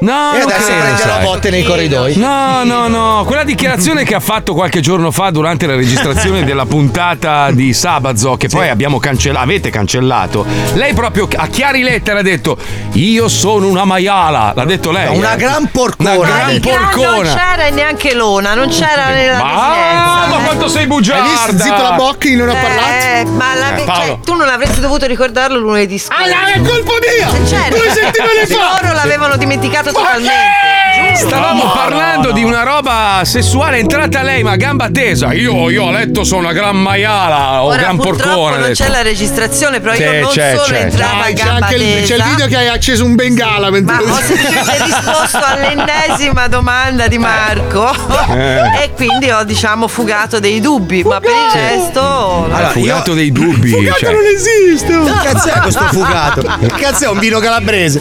No, E non adesso credo, prenderà sai. botte nei corridoi. No, no, no, quella dichiarazione che ha fatto qualche giorno fa durante la registrazione della puntata di Sabazo, che poi abbiamo cancellato, avete cancellato. Lei proprio a chiari lettere ha detto: Io sono una maiala. L'ha detto lei. Una eh. gran porcona. Una gran Ah, Non porcona. c'era neanche l'ona, non c'era nella Ma, presidenza. ma quanto sei bugiarda! Hai visto? Zitto la Bocchi, non ho parlato. Eh, ma la- Eh, cioè, tu non avresti dovuto ricordarlo lunedì scorso. Ah, è colpa mia! Certo. Due settimane fa! Loro l'avevano dimenticato totalmente. Stavamo No, parlando di una roba sessuale, è entrata lei, ma a gamba tesa. Io, io ho letto, sono una gran maiala o Ora gran porcona. non adesso. c'è la registrazione, però Sì, io non c'è, solo c'è. entrava a Dai, c'è gamba anche il, c'è il tesa, video che hai acceso un bengala mentre ma ho semplicemente risposto all'ennesima domanda di Marco Eh. e quindi ho diciamo fugato dei dubbi, ma per il resto Ha fugato dei dubbi. Fugato cioè. non esiste! Che cazzo è questo fugato? Che cazzo è un vino calabrese?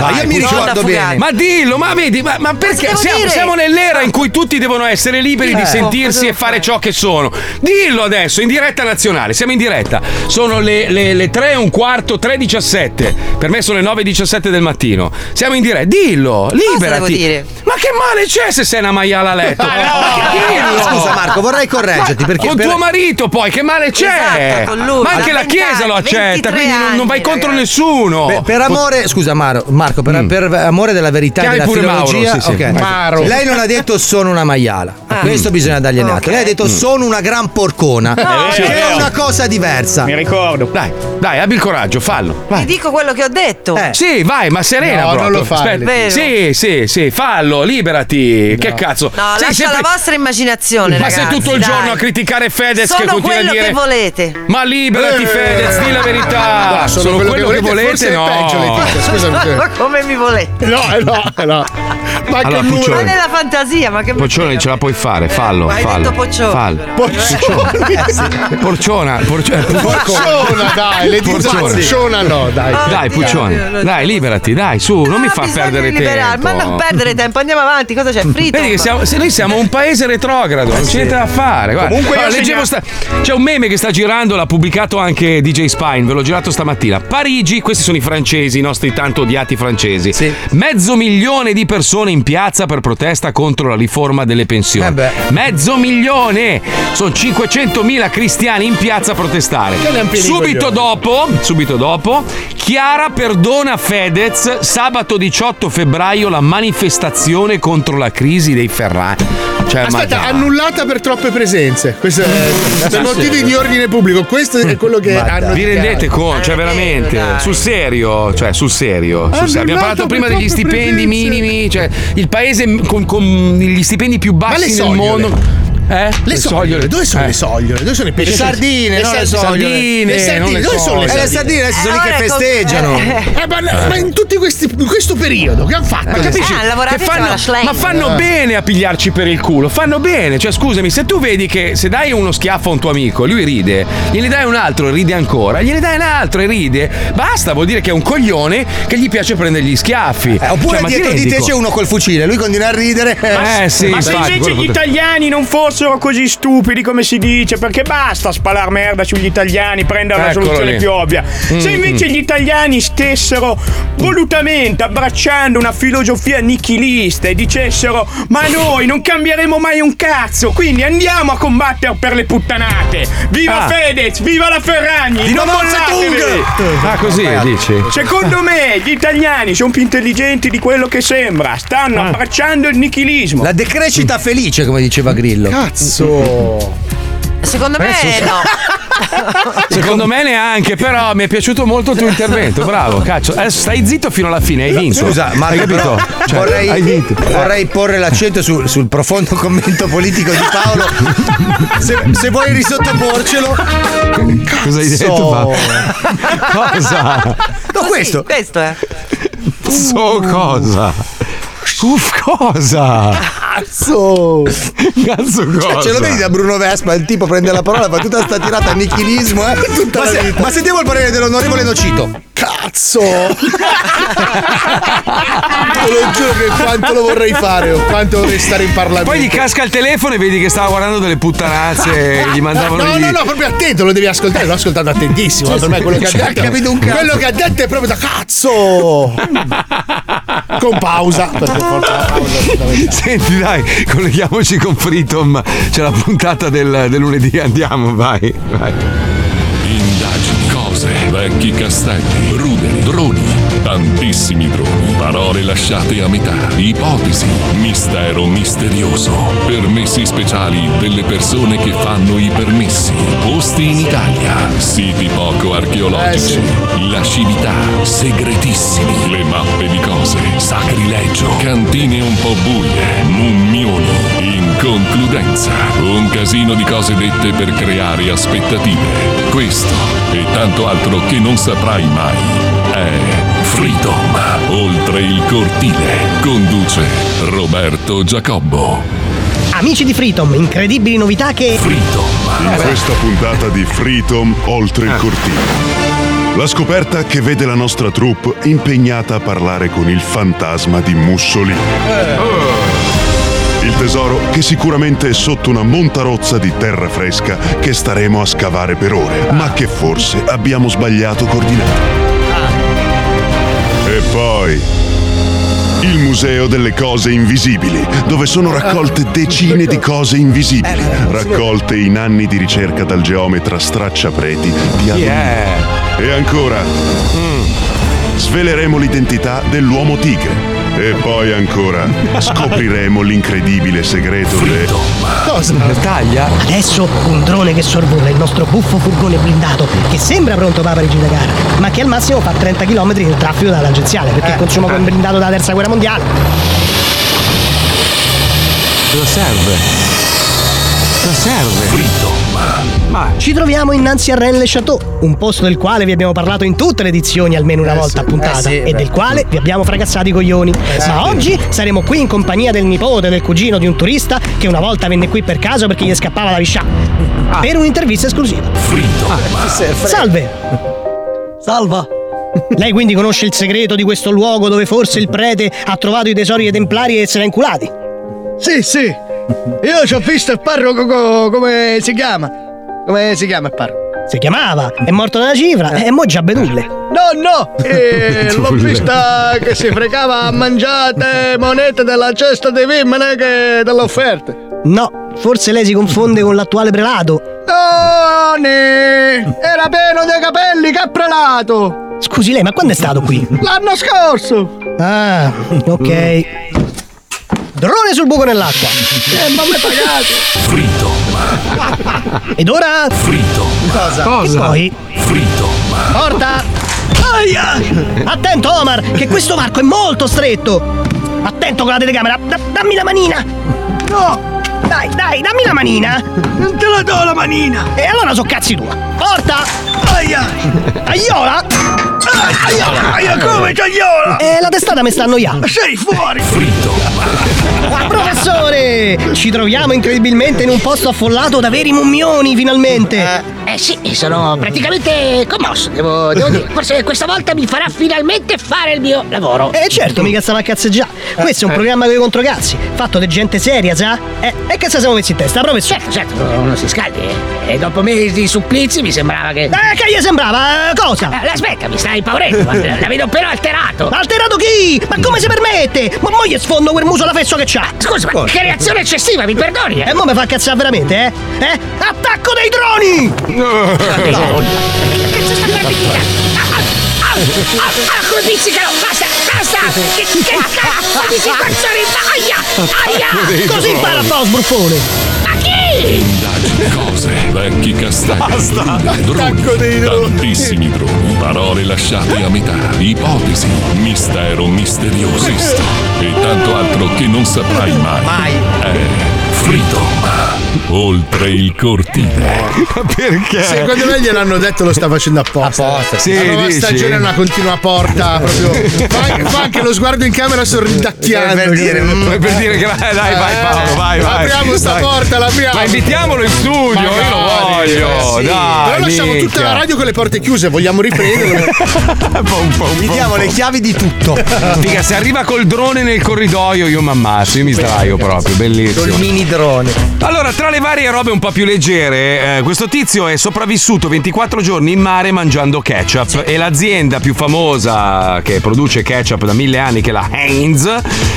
Ma io mi ricordo bene. Ma dillo, ma vedi, ma, ma perché siamo, siamo nell'era in cui tutti devono essere liberi Eh. di sentirsi cosa e fare ciò che sono. Dillo adesso, in diretta nazionale, siamo in diretta. Sono le, le, le 3 e un quarto, 3.17. Per me sono le 9.17 del mattino. Siamo in diretta. Dillo, liberati. Ma che male c'è se sei una maiala a letto? Dillo. Scusa Marco, vorrei correggerti perché con per- tuo marito poi, che male c'è? Esatto, lui. Ma anche la Chiesa lo 20 accetta, 23 quindi non, non vai anni, contro ragazzi. nessuno. Per, per amore, scusa Maro- Marco, per, per amore della verità e della filologia, sì, sì. ok. Maro. lei non ha detto sono una maiala. Ah. Questo bisogna dargli atto. Ok. Lei ha detto sono una gran porcona, Sì, che è è vero. una cosa diversa. Mi ricordo. Dai, dai, abbi il coraggio, fallo. Vai. ti dico quello che ho detto. Eh. Sì, vai, ma serena No, proprio. non lo fai. Sì, sì, sì, fallo, liberati. Che cazzo? No, Sei lascia sempre- la vostra immaginazione, Ma ragazzi. sei tutto il dai. giorno a criticare Fedez che continua a quello dire che volete. Ma liberati Eh. Fedez, di la verità. Sono, quello, che volete, no. peggio. Ma come mi volete? No, eh, no, eh, no. Ma Allora, che Puccioni. Ma nella fantasia, ma che Poccione ce la puoi fare, fallo, Ma hai fallo. Poccione, Fallo. Poccioni. Porciona, porciona, Porciona, dai, Letizia Porciona. No, dai. Dai, Oddio, Puccione, Dio, dai, liberati, dai, su, non mi Ah, fa perdere tempo. Ma non perdere tempo, andiamo avanti. Cosa c'è? Frito? Vedi che siamo, se noi siamo un paese retrogrado, non c'è niente da fare. Guarda. Comunque Allora, leggevo sta- c'è un meme che sta girando, l'ha pubblicato anche DJ Spine, ve l'ho girato stamattina. Parigi, questi sono i francesi, i nostri tanto odiati francesi. Mezzo milione di persone in piazza per protesta contro la riforma delle pensioni. Eh. Mezzo milione! Sono 500.000 cristiani in piazza a protestare. Subito dopo, subito dopo, Chiara perdona Fedez, sabato 18 febbraio la manifestazione contro la crisi dei Ferrari. Cioè, ma Aspetta, dai. annullata per troppe presenze. Questo è per motivi di ordine pubblico. Questo è quello che hanno. Vi rendete conto? Cioè, Eh, veramente? dai. Sul serio? Cioè, sul serio? Sul serio. Abbiamo parlato prima degli stipendi presenze. minimi, cioè il paese con, con gli stipendi più bassi nel mondo. Eh? Le sogliole, dove sono Eh. le sogliole? Dove sono i pesci? Le sardine, le sogliole. Sardine, Le sardine, le dove sono le E le sardine? sardine adesso sono lì Eh, che festeggiano. Eh, ma, ma in tutti questi in questo periodo che hanno fatto? Ma capisci? Eh, hanno lavorato Che Schlein. ma fanno Eh. bene a pigliarci per il culo, fanno bene. Cioè, scusami, se tu vedi che se dai uno schiaffo a un tuo amico, lui ride, gliene dai un altro e ride ancora, gliene dai un altro e ride, basta, vuol dire che è un coglione che gli piace prendere gli schiaffi. Eh, oppure Cioè, ma dietro di te c'è uno col fucile, lui continua a ridere. Eh sì, Ma se infatti, invece gli italiani non fossero così stupidi come si dice, perché basta spalar merda sugli italiani, prendere la Eccolo soluzione lì. più ovvia. Se Mm, invece gli italiani stessero volutamente abbracciando una filosofia nichilista e dicessero "Ma noi non cambieremo mai un cazzo, quindi andiamo a combattere per le puttanate. Viva Ah. Fedez, viva la Ferragni, Viva non Mao mollatevi!" Zedong! Ah, così dici? Secondo me gli italiani sono più intelligenti di quello che sembra, stanno Ah. abbracciando il nichilismo. La decrescita felice, come diceva Grillo. Cazzo. Secondo me Adesso- no. Secondo me neanche, però mi è piaciuto molto il tuo intervento, bravo, cazzo. Adesso stai zitto fino alla fine, hai vinto. Scusa, hai Marco, capito? Cioè, vorrei, hai vinto. vorrei porre l'accento sul, sul profondo commento politico di Paolo. Se, se vuoi risottoporcelo. Cosa hai detto? Paolo? Cosa? No, questo. Questo è. So cosa? Uff, cosa? Cazzo. Cazzo cosa? Cioè, ce lo vedi da Bruno Vespa, il tipo prende la parola, fa tutta sta tirata a nichilismo, eh? ma, se- ma sentiamo il parere dell'onorevole Nocito. Cazzo. Te lo giuro che quanto lo vorrei fare o quanto vorrei stare in Parlamento. Poi gli casca il telefono e vedi che stava guardando delle puttanazze e gli mandavano No, gli- no, no, proprio attento, lo devi ascoltare, l'ho ascoltato attentissimo. ma per me quello che ha Cioè, detto. capito un cazzo. Quello che ha detto è proprio da cazzo! Con pausa, perché forse la pausa. Senti, dai, colleghiamoci con Freedom. C'è la puntata del, del lunedì, andiamo, vai, vai. Vecchi castelli, ruderi, droni, tantissimi droni, parole lasciate a metà, ipotesi, mistero misterioso, permessi speciali delle persone che fanno i permessi, posti in Italia, siti poco archeologici, lascività, segretissimi, le mappe di cose, sacrilegio, cantine un po' buie, mummioni, inconcludenza, un casino di cose dette per creare aspettative. Questo e tanto altro che non saprai mai è Freedom, oltre il cortile, conduce Roberto Giacobbo. Amici di Freedom, incredibili novità che. In questa puntata di Freedom Oltre il cortile. La scoperta che vede la nostra troupe impegnata a parlare con il fantasma di Mussolini. Il tesoro che sicuramente è sotto una montarozza di terra fresca che staremo a scavare per ore, ma che forse abbiamo sbagliato coordinate. Poi il Museo delle Cose Invisibili, dove sono raccolte decine di cose invisibili, raccolte in anni di ricerca dal geometra Stracciapreti di alluminio. E ancora, sveleremo l'identità dell'uomo tigre. E poi ancora, scopriremo l'incredibile segreto de... Cosa? Taglia? Adesso un drone che sorvola il nostro buffo furgone blindato, che sembra pronto per la Parigi Dakar, ma che al massimo fa 30 km nel traffico dalla tangenziale, perché consuma quel blindato della terza guerra mondiale. Cosa serve? Cosa serve? Ma ci troviamo innanzi a Rennes le Chateau, un posto del quale vi abbiamo parlato in tutte le edizioni almeno una volta a puntata eh sì, e beh. del quale vi abbiamo fragazzati i coglioni. Ma oggi saremo qui in compagnia del nipote del cugino di un turista che una volta venne qui per caso perché gli scappava la viscià. Per un'intervista esclusiva. Salve! Salva! Lei quindi conosce il segreto di questo luogo dove forse il prete ha trovato i tesori dei templari e se l'ha inculati? Sì, sì. Io ci ho visto il parroco co- come si chiama? Come si chiama il parroco? Si chiamava, è morto nella cifra e mo già bedulle. No, no, eh, l'ho vista che si fregava a mangiate monete della cesta dei vimmene che delle offerte. No, forse lei si confonde con l'attuale prelato. Tony! Era pieno di capelli, che prelato! Scusi lei, ma quando è stato qui? L'anno scorso! Ah, ok. Drone sul buco nell'acqua. Eh, ma mi pagate! Ed ora? Cosa? E poi? Porta! Aia! Attento Omar, che questo varco è molto stretto! Attento con la telecamera! Da- dammi la manina! No! Dai, dai, dammi la manina! Non te la do la manina! E allora so cazzi tua! Porta! Aia! Aiola! Aia! Aia, come tagliola? E la testata mi sta annoiando! Sei fuori! Professore! Ci troviamo incredibilmente in un posto affollato da veri mummioni, finalmente! Eh sì, sono praticamente commosso, devo, devo dire. Forse questa volta mi farà finalmente fare il mio lavoro. Eh certo, mica stiamo a cazzeggiare. Questo è un programma con i controcazzi, fatto di gente seria, sa? Eh, e che se siamo messi in testa, professore? Certo, certo, uno si scaldi. eh. E dopo mesi di supplizi mi sembrava che. Eh, che gli sembrava? Eh, Cosa? Eh, aspetta, mi stai impaurendo, ma la vedo però alterato. Alterato chi? Ma come si permette? Ma mo gli sfondo quel muso alla fesso che c'ha! Scusa, ma che reazione eccessiva, mi perdoni? E mo mi fa cazzare veramente, eh? Eh? Attacco dei droni! Che cazzo sta per finire? Ah, ah, ah, ah, come pizzicano! Basta, basta! Che, che cazzo di situazione! Aia! Aia! Così impara a fare lo sbruffone! Indagini, cose, vecchi castelli, Basta. droni, tantissimi droni, parole lasciate a metà, ipotesi, mistero misterioso e tanto altro che non saprai mai. È Freedom, oltre il cortile. Perché? Secondo me gliel'hanno detto lo sta facendo apposta. Apposta, sì. La nuova dici? stagione è una continua porta proprio. Fa anche, fa anche lo sguardo in camera sorridacchiando. Per dire, mm, per dire che vai, dai, vai Paolo, vai, vai. Apriamo sta Vai. porta, l'apriamo. Ma invitiamolo in studio, io lo Magari, voglio. eh, sì. Dai, Però lasciamo minchia. tutta la radio con le porte chiuse, vogliamo riprenderlo. Gli diamo le chiavi di tutto. Figa, se arriva col drone nel corridoio io mi ammazzo, io mi sdraio proprio, bellissimo. Col mini Midrone. Allora, tra le varie robe un po' più leggere, eh, questo tizio è sopravvissuto 24 giorni in mare mangiando ketchup e l'azienda più famosa che produce ketchup da mille anni, che è la Heinz,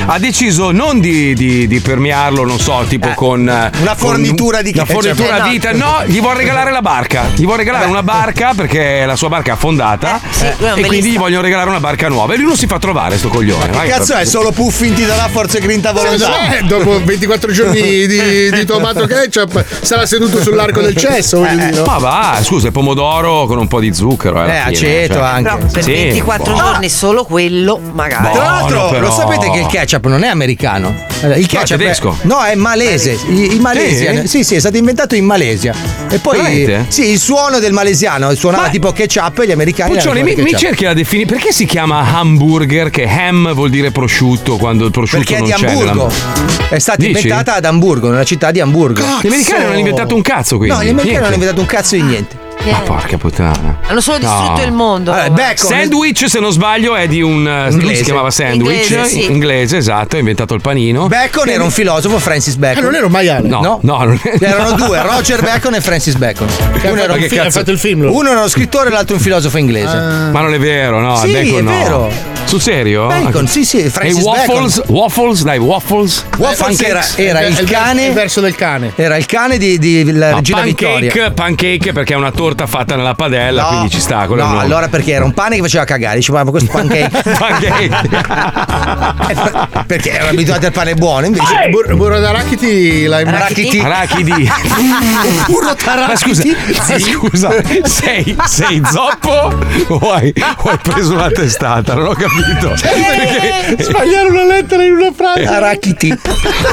ha deciso non di, di- di permearlo, non so, tipo con... eh, una fornitura con di Una ketchup. fornitura Eh, a no. vita, no, gli vuole regalare la barca. Gli vuole regalare una barca perché la sua barca è affondata è un e quindi gli vogliono regalare una barca nuova. E lui non si fa trovare, sto coglione. Che cazzo è? Solo puffi ti darà forza e grinta volontà. Eh, dopo 24 giorni di, di tomato ketchup sarà seduto sull'arco del cesso, dire. no? Ma va, scusa, è pomodoro con un po' di zucchero. Eh, fine, aceto cioè. anche. Però per Sì, 24 buono. giorni solo quello, magari. Tra l'altro, però. lo sapete che il ketchup non è americano? Eh, Il ketchup tedesco. È, no, è malese. I- In Malesia. Sì? Sì? sì, è stato inventato in Malesia. E poi Veramente? sì, il suono del malesiano suonava tipo ketchup e gli americani. Puccioni, mi, mi cerchi la definizione? Perché si chiama hamburger? Che ham vuol dire prosciutto quando il prosciutto Perché è non di c'è. Hamburgo. nella- È stata Dici? inventata ad Hamburgo, nella città di Hamburgo. Gli americani non hanno inventato un cazzo quindi. No, gli americani Niente. non hanno inventato un cazzo di niente. Ma porca puttana. Hanno solo distrutto No. il mondo. Sandwich, se non sbaglio, è di un. eh, Lui Inglese. si chiamava sandwich. Inglese, sì. Inglese, esatto, ha inventato il panino. Bacon era un filosofo, Francis Bacon. Eh, non era un maiale. No, no, No. non è- Erano due, Roger Bacon e Francis Bacon. Che Uno era, un il film- fatto il film, lui. uno era uno scrittore e l'altro un filosofo inglese. Ma non è vero, no? Sì, bacon è no. vero. Sul serio? Bacon, sì, sì, E Francis waffles? Waffles, dai, waffles. Waffles era, Pancakes? era il cane. Il verso del cane. Era il cane di, di la No, regina Vittoria. pancake, pancake perché è una torta fatta nella padella, No, quindi ci sta. No, nome. allora perché era un pane che faceva cagare. Diceva, ma questo pancake. perché erano abituati al pane buono, invece. Bur- burro d'arachidi l'hai Arachidi. Arachidi. Burro Ma scusa, ma scusa, sei, sei zoppo o hai, o hai preso una testata? Non ho capito. Perché- Sbagliare una lettera in una frase. Arachidi.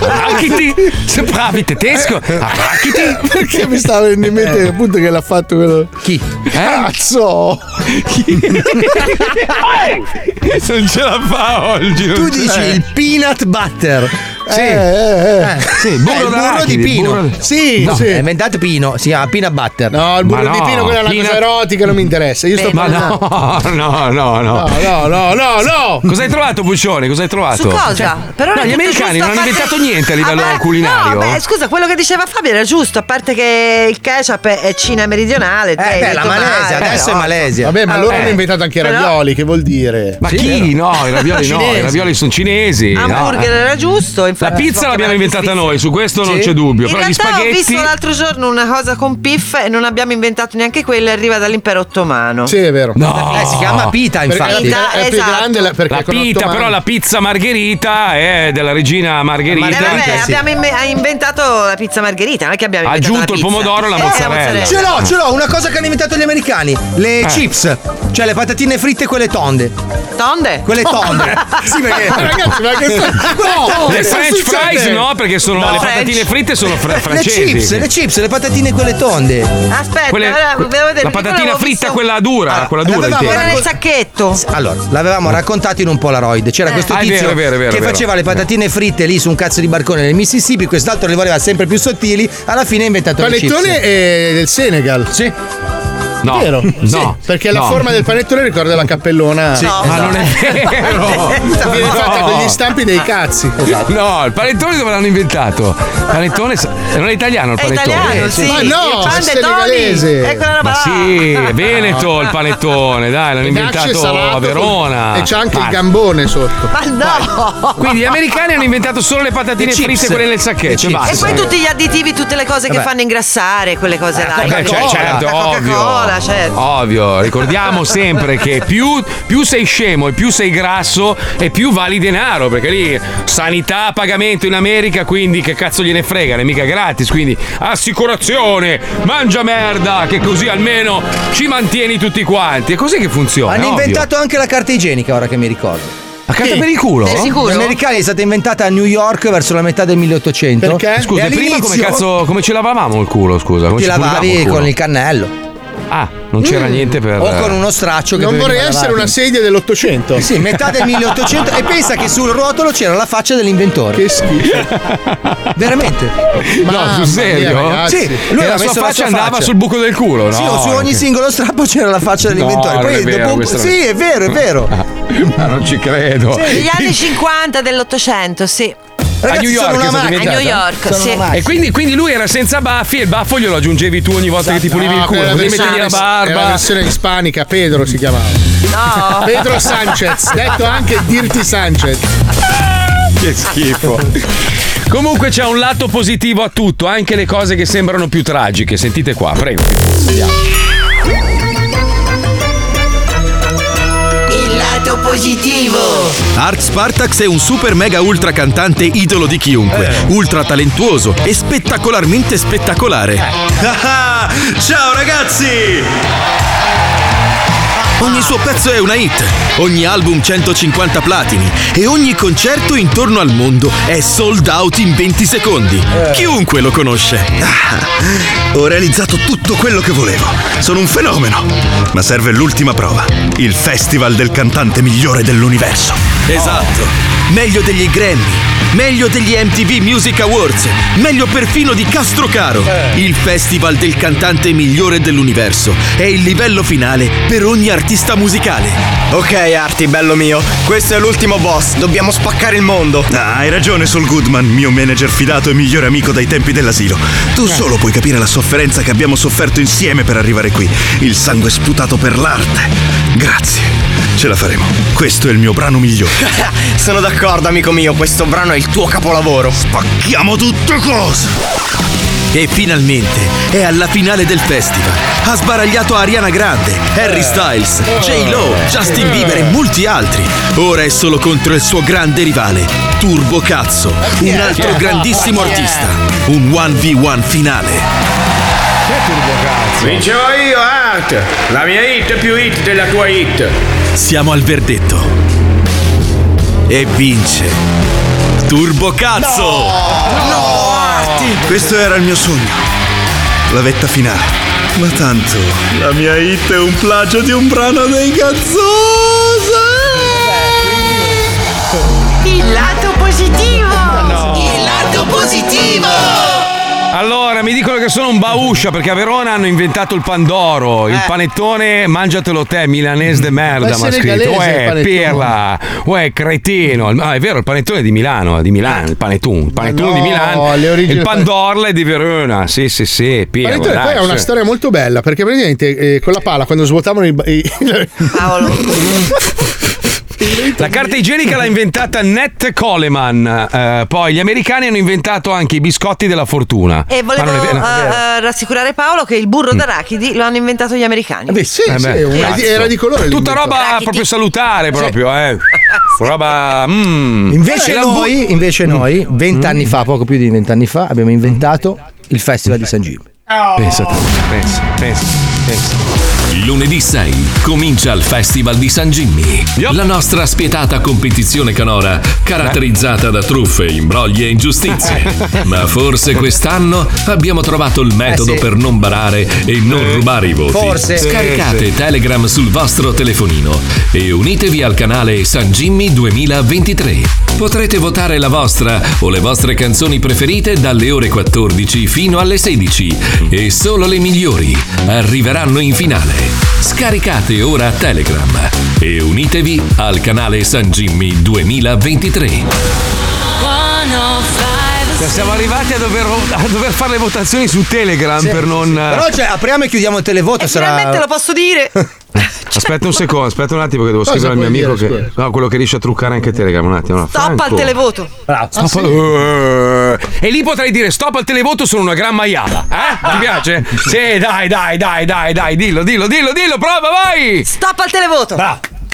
Arachidi? Se bravi tedesco. Arachidi? Perché mi stava venendo in mente appunto che l'ha fatto quello. Chi? Cazzo! Non ce la fa oggi. Tu dici il peanut butter. Sì. Eh, eh, eh. Sì, Eh, burro il burro di Pino. burro- Sì, No, sì. è inventato Pino, si chiama peanut butter. No, il burro Ma di no, Pino, quella è una Pino- cosa erotica, non mi interessa. Io sto Ma parlando. no, no, no, no. No, no, no, no, no. Cosa hai trovato, Puccione? Cosa hai trovato? Su cosa? Cioè, Però no, gli americani non hanno parte- inventato niente a livello Ah, beh, culinario. No, beh, scusa, quello che diceva Fabio era giusto, a parte che il ketchup è, Cina meridionale. hai beh, la Malesia, male, adesso è Malesia. Vabbè, ma Ah, loro hanno inventato anche i ravioli, che vuol dire? Ma chi? No, i ravioli no, i ravioli sono cinesi. no. Hamburger era giusto. La pizza l'abbiamo inventata noi, su questo non Sì. c'è dubbio. In Però gli realtà ho spaghetti. visto l'altro giorno una cosa con piff e non abbiamo inventato neanche quella, arriva dall'impero ottomano. Sì, è vero. No, Eh, si chiama pita, infatti. Pita, è più esatto. grande la- perché La pita, però la pizza margherita è della regina Margherita. Eh, vabbè, sì. abbiamo inve- ha inventato la pizza margherita, non è che abbiamo Ha inventato aggiunto la il pomodoro e la Eh, mozzarella. Ce l'ho, ce l'ho, una cosa che hanno inventato gli americani. Le Eh. chips. Cioè le patatine fritte quelle tonde. Tonde? Quelle tonde. sì, perché. Ragazzi, ma che. No, Le French fries no, perché sono No. le patatine fritte sono fr- Le francesi. chips, le chips, le patatine quelle tonde. Aspetta, Quelle- ora, que- devo vedere, la patatina fritta, visto- quella dura, Allora, quella dura. Quella nel sacchetto. Allora, l'avevamo raccontato in un Polaroid. C'era questo Ah, è tizio vero, è vero, è vero, che faceva le patatine fritte lì su un cazzo di barcone nel Mississippi, quest'altro le voleva sempre più sottili, alla fine ha inventato le Panettone chips. è del Senegal. Sì. No, Vero? no. Sì, perché la no. forma del panettone ricorda la cappellona. Sì, Ma non è vero. Viene fatta No. con gli stampi dei cazzi. No, il panettone dove l'hanno inventato? Panettone non è italiano il È panettone. italiano, sì. Ma no, il è senegalese. È roba Ma sì, è Veneto il panettone, dai, l'hanno inventato a Verona. E c'è anche Ma- il gambone sotto. Ma no! Quindi gli americani hanno inventato solo le patatine Le fritte quelle nel sacchetto. E. E poi tutti gli additivi, tutte le cose che Vabbè. fanno ingrassare, quelle cose là. Beh, cioè, certo, La ovvio. Coca-Cola, certo. Ovvio, ricordiamo sempre che più, più sei scemo e più sei grasso e più vali denaro, perché lì sanità a pagamento in America, quindi che cazzo gliene frega, è mica gratis, quindi assicurazione, mangia merda, che così almeno ci mantieni tutti quanti. È così che funziona. Hanno ovvio. inventato anche la carta igienica, ora che mi ricordo. La carta per il culo? Sei sicuro? Gli americani è stata inventata a New York verso la metà del 1800. Perché? Scusa, prima come cazzo come ci lavavamo il culo, scusa? Come Ti lavavi il culo? con il cannello. Ah, non c'era niente per O con uno straccio che Non vorrei essere una sedia dell'Ottocento. Sì, metà del 1800 e pensa che sul rotolo c'era la faccia dell'inventore. Che schifo. Veramente? No, Mamma sul serio? mia. Sì, lui la sua messo la faccia sua andava faccia. sul buco del culo, no? Sì, o su ogni Che- singolo strappo c'era la faccia dell'inventore. No, Poi è vero, dopo Sì, è vero, è vero. Ma non ci credo. Negli anni 50 dell'Ottocento, sì. A New York sono una inventata? A New York, Sono sì. E quindi, quindi lui era senza baffi e il baffo glielo aggiungevi tu ogni volta che ti pulivi il No, culo. quella Potevi versione- mettergli la È la barba. versione ispanica, Pedro si chiamava. No. Pedro Sanchez, detto anche Dirty Sanchez. Che schifo. Comunque c'è un lato positivo a tutto, anche le cose che sembrano più tragiche. Sentite qua, prego. Andiamo. Positivo. Art Spartax è un super mega ultra cantante idolo di chiunque, ultra talentuoso e spettacolarmente spettacolare. Ah, Ciao ragazzi! Ogni suo pezzo è una hit, ogni album 150 platini e ogni concerto intorno al mondo è sold out in 20 secondi. Chiunque lo conosce. Ah, ho realizzato tutto quello che volevo. Sono un fenomeno. Ma serve l'ultima prova, il festival del cantante migliore dell'universo. Esatto. Meglio degli Grammy, meglio degli MTV Music Awards, meglio perfino di Castrocaro. Il festival del cantante migliore dell'universo è il livello finale per ogni artista musicale. Ok, Arti, bello mio. Questo è l'ultimo boss. Dobbiamo spaccare il mondo. Ah, hai ragione, Sol Goodman, mio manager fidato e migliore amico dai tempi dell'asilo. Tu solo puoi capire la sofferenza che abbiamo sofferto insieme per arrivare qui. Il sangue sputato per l'arte. Grazie. Ce la faremo. Questo è il mio brano migliore. Sono d'accordo, amico mio. Questo brano è il tuo capolavoro. Spacchiamo tutto cosa! E finalmente è alla finale del festival. Ha sbaragliato Ariana Grande, Harry Styles, J-Lo, Justin Bieber e molti altri. Ora è solo contro il suo grande rivale, Turbo Cazzo, un altro grandissimo artista. Un 1v1 finale. Vincerò io, Art! La mia hit è più hit della tua hit. Siamo al verdetto. E vince Turbo Cazzo! No, Arti! Questo era il mio sogno. La vetta finale. Ma tanto, la mia hit è un plagio di un brano dei Gazzosa! Il lato positivo. Il lato positivo. Allora, mi dicono che sono un bauscia perché a Verona hanno inventato il Pandoro, il panettone mangiatelo te, milanese de merda, Ma è mi ha scritto. Uè, pirla, uè, cretino. Ah, è vero, il panettone è di Milano, è di Milano, il panettone, il panettone no, di Milano. le origini Il Pandorla è di Verona, sì, sì, sì, pirla. Panettone dai, poi ha una sì. storia molto bella perché praticamente eh, con la pala quando svuotavano i, i Paolo. La carta igienica l'ha inventata Nat Coleman. eh, poi gli americani hanno inventato anche i biscotti della fortuna. E volevo è eh, eh, rassicurare Paolo che il burro d'arachidi lo hanno inventato gli americani. Beh, sì, Eh sì, beh, una- cazzo. era di colore. Tutta roba proprio salutare, proprio, eh. Roba. mm. Invece Eh, la- noi, invece noi, vent'anni fa, poco più di vent'anni fa, abbiamo inventato il Festival di San Gino. Pensa, pensa, pensa, pensa. Lunedì 6 comincia il Festival di San Jimmy. La nostra spietata competizione canora, caratterizzata da truffe, imbrogli e ingiustizie. Ma forse quest'anno abbiamo trovato il metodo Eh sì. per non barare e non rubare i voti. Forse. Scaricate Telegram sul vostro telefonino e unitevi al canale San Jimmy 2023. Potrete votare la vostra o le vostre canzoni preferite dalle ore 14 fino alle 16 e solo le migliori arriveranno in finale. Scaricate ora Telegram e unitevi al canale San Jimmy 2023. Cioè, siamo arrivati a dover, a dover fare le votazioni su Telegram Sì, per non. sì. Però cioè, apriamo e chiudiamo il televoto. E sarà... finalmente lo posso dire. Aspetta un secondo, aspetta un attimo che devo Cosa scrivere al mio amico dire, che. No, quello che riesce a truccare anche Telegram. Un attimo. no. Stop al Franco. televoto. Bravo. Al- Eh, E lì potrei dire stop al televoto sono una gran maiala. Eh? Ti piace? Sì, dai, dai, dai, dai, dai, dillo, dillo, dillo, dillo, prova, vai! Stop al televoto.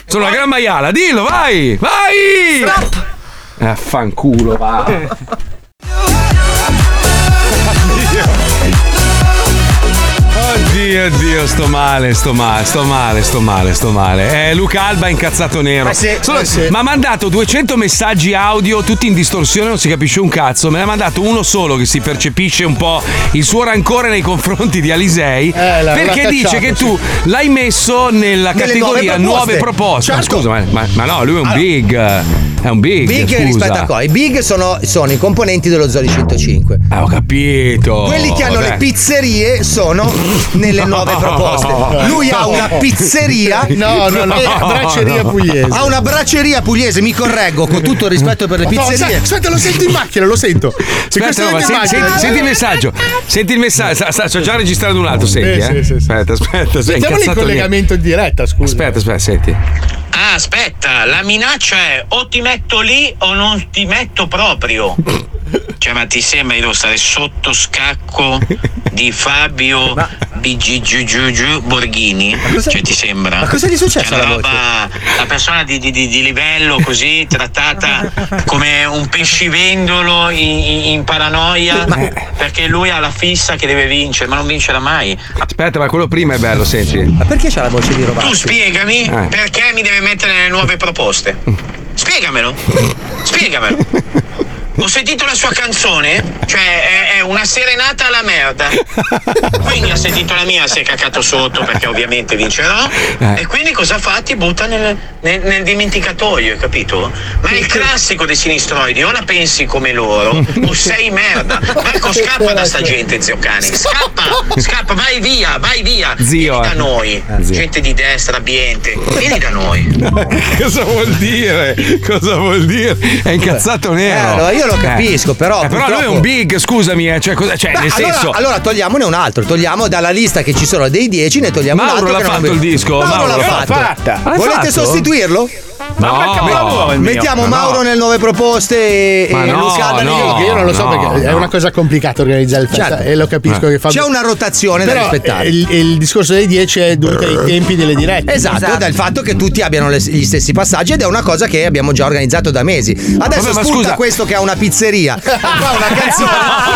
Sono una gran maiala, dillo, vai! Vai! Stop. Eh, fanculo, va. Oddio, oddio, sto male, sto male, sto male, sto male, sto male. Eh, Luca Alba è incazzato nero. Eh sì, Solo- eh sì. Ma ha mandato 200 messaggi audio, tutti in distorsione, non si capisce un cazzo. Me ne ha mandato uno solo che si percepisce un po' il suo rancore nei confronti di Alisei. Eh, l'ha- perché dice cacciato, che sì. tu l'hai messo nella Nelle categoria nuove nuove proposte. proposte. Ma Certo. scusa, ma, ma- ma no, lui è un big. È un big. Big scusa. rispetto a cosa? I big sono, sono i componenti dello Zoli 105. Ah, ho capito. Quelli che hanno Vabbè. le pizzerie sono nelle nuove proposte. Lui ha una pizzeria. No, no, no, bracceria pugliese. Ha una bracceria pugliese, mi correggo, con tutto il rispetto per le pizzerie. aspetta, lo sento in macchina, lo sento. Se Aspetta, no, senti, macchina- senti- senti il messaggio. Senti il messaggio. Sto già registrando un altro, senti, Eh, eh. sì, sì, sì. Aspetta, aspetta, incazzato niente. collegamento in diretta, scusa. Aspetta, aspetta, senti. Ah, aspetta, la minaccia è o ti metto lì o non ti metto proprio. Cioè, ma ti sembra di devo stare sotto scacco di Fabio BGGGG Borghini? Cioè, ti sembra? Ma cosa gli è successo Cioè, alla roba, una persona di, di- di- livello così, trattata come un pescivendolo in, in- paranoia, perché lui ha la fissa che deve vincere, ma non vincerà mai. Aspetta, ma quello prima è bello, senti. Ma perché c'ha la voce di Robacci? Tu spiegami Eh. perché mi deve mettere le nuove proposte. Spiegamelo. Spiegamelo. Ho sentito la sua canzone, cioè è, è una serenata alla merda. Quindi ha sentito la mia, si è caccato sotto perché ovviamente vincerò. Eh. E quindi cosa fa? Ti butta nel, nel- nel dimenticatoio, hai capito? Ma è il classico dei sinistroidi, o la pensi come loro, o sei merda. Marco scappa da sta gente, zio cane. Scappa, scappa, vai via, vai via. Zio, Vieni da eh. noi, Eh, zio. gente di destra, ambiente. Vieni da noi. Cosa vuol dire? Cosa vuol dire? È incazzato nero. Eh, allora io lo capisco, però Eh, però lui è purtroppo- un big, scusami, eh, cioè, cosa- cioè, Beh, nel allora, senso. allora togliamone un altro, togliamo dalla lista che ci sono dei 10, ne togliamo Mauro un altro. l'ha che non fatto abbiamo- il disco, Mauro, Mauro l'ha l'ha fatto. fatta. L'ha Volete fatto? sostituirlo? No. Mettiamo Ma no. Mauro nelle nuove proposte e, Ma e no, Luca no, io non lo so perché è una cosa complicata organizzare il festa Certo. e lo capisco Eh. che fa C'è una rotazione da Però, rispettare. eh, Il, il discorso dei 10 è dovuto ai tempi delle dirette. Esatto, dal fatto che tutti abbiano le- gli stessi passaggi ed è una cosa che abbiamo già organizzato da mesi. Adesso Vabbè, scusa. questo che ha una pizzeria, fa una canzone.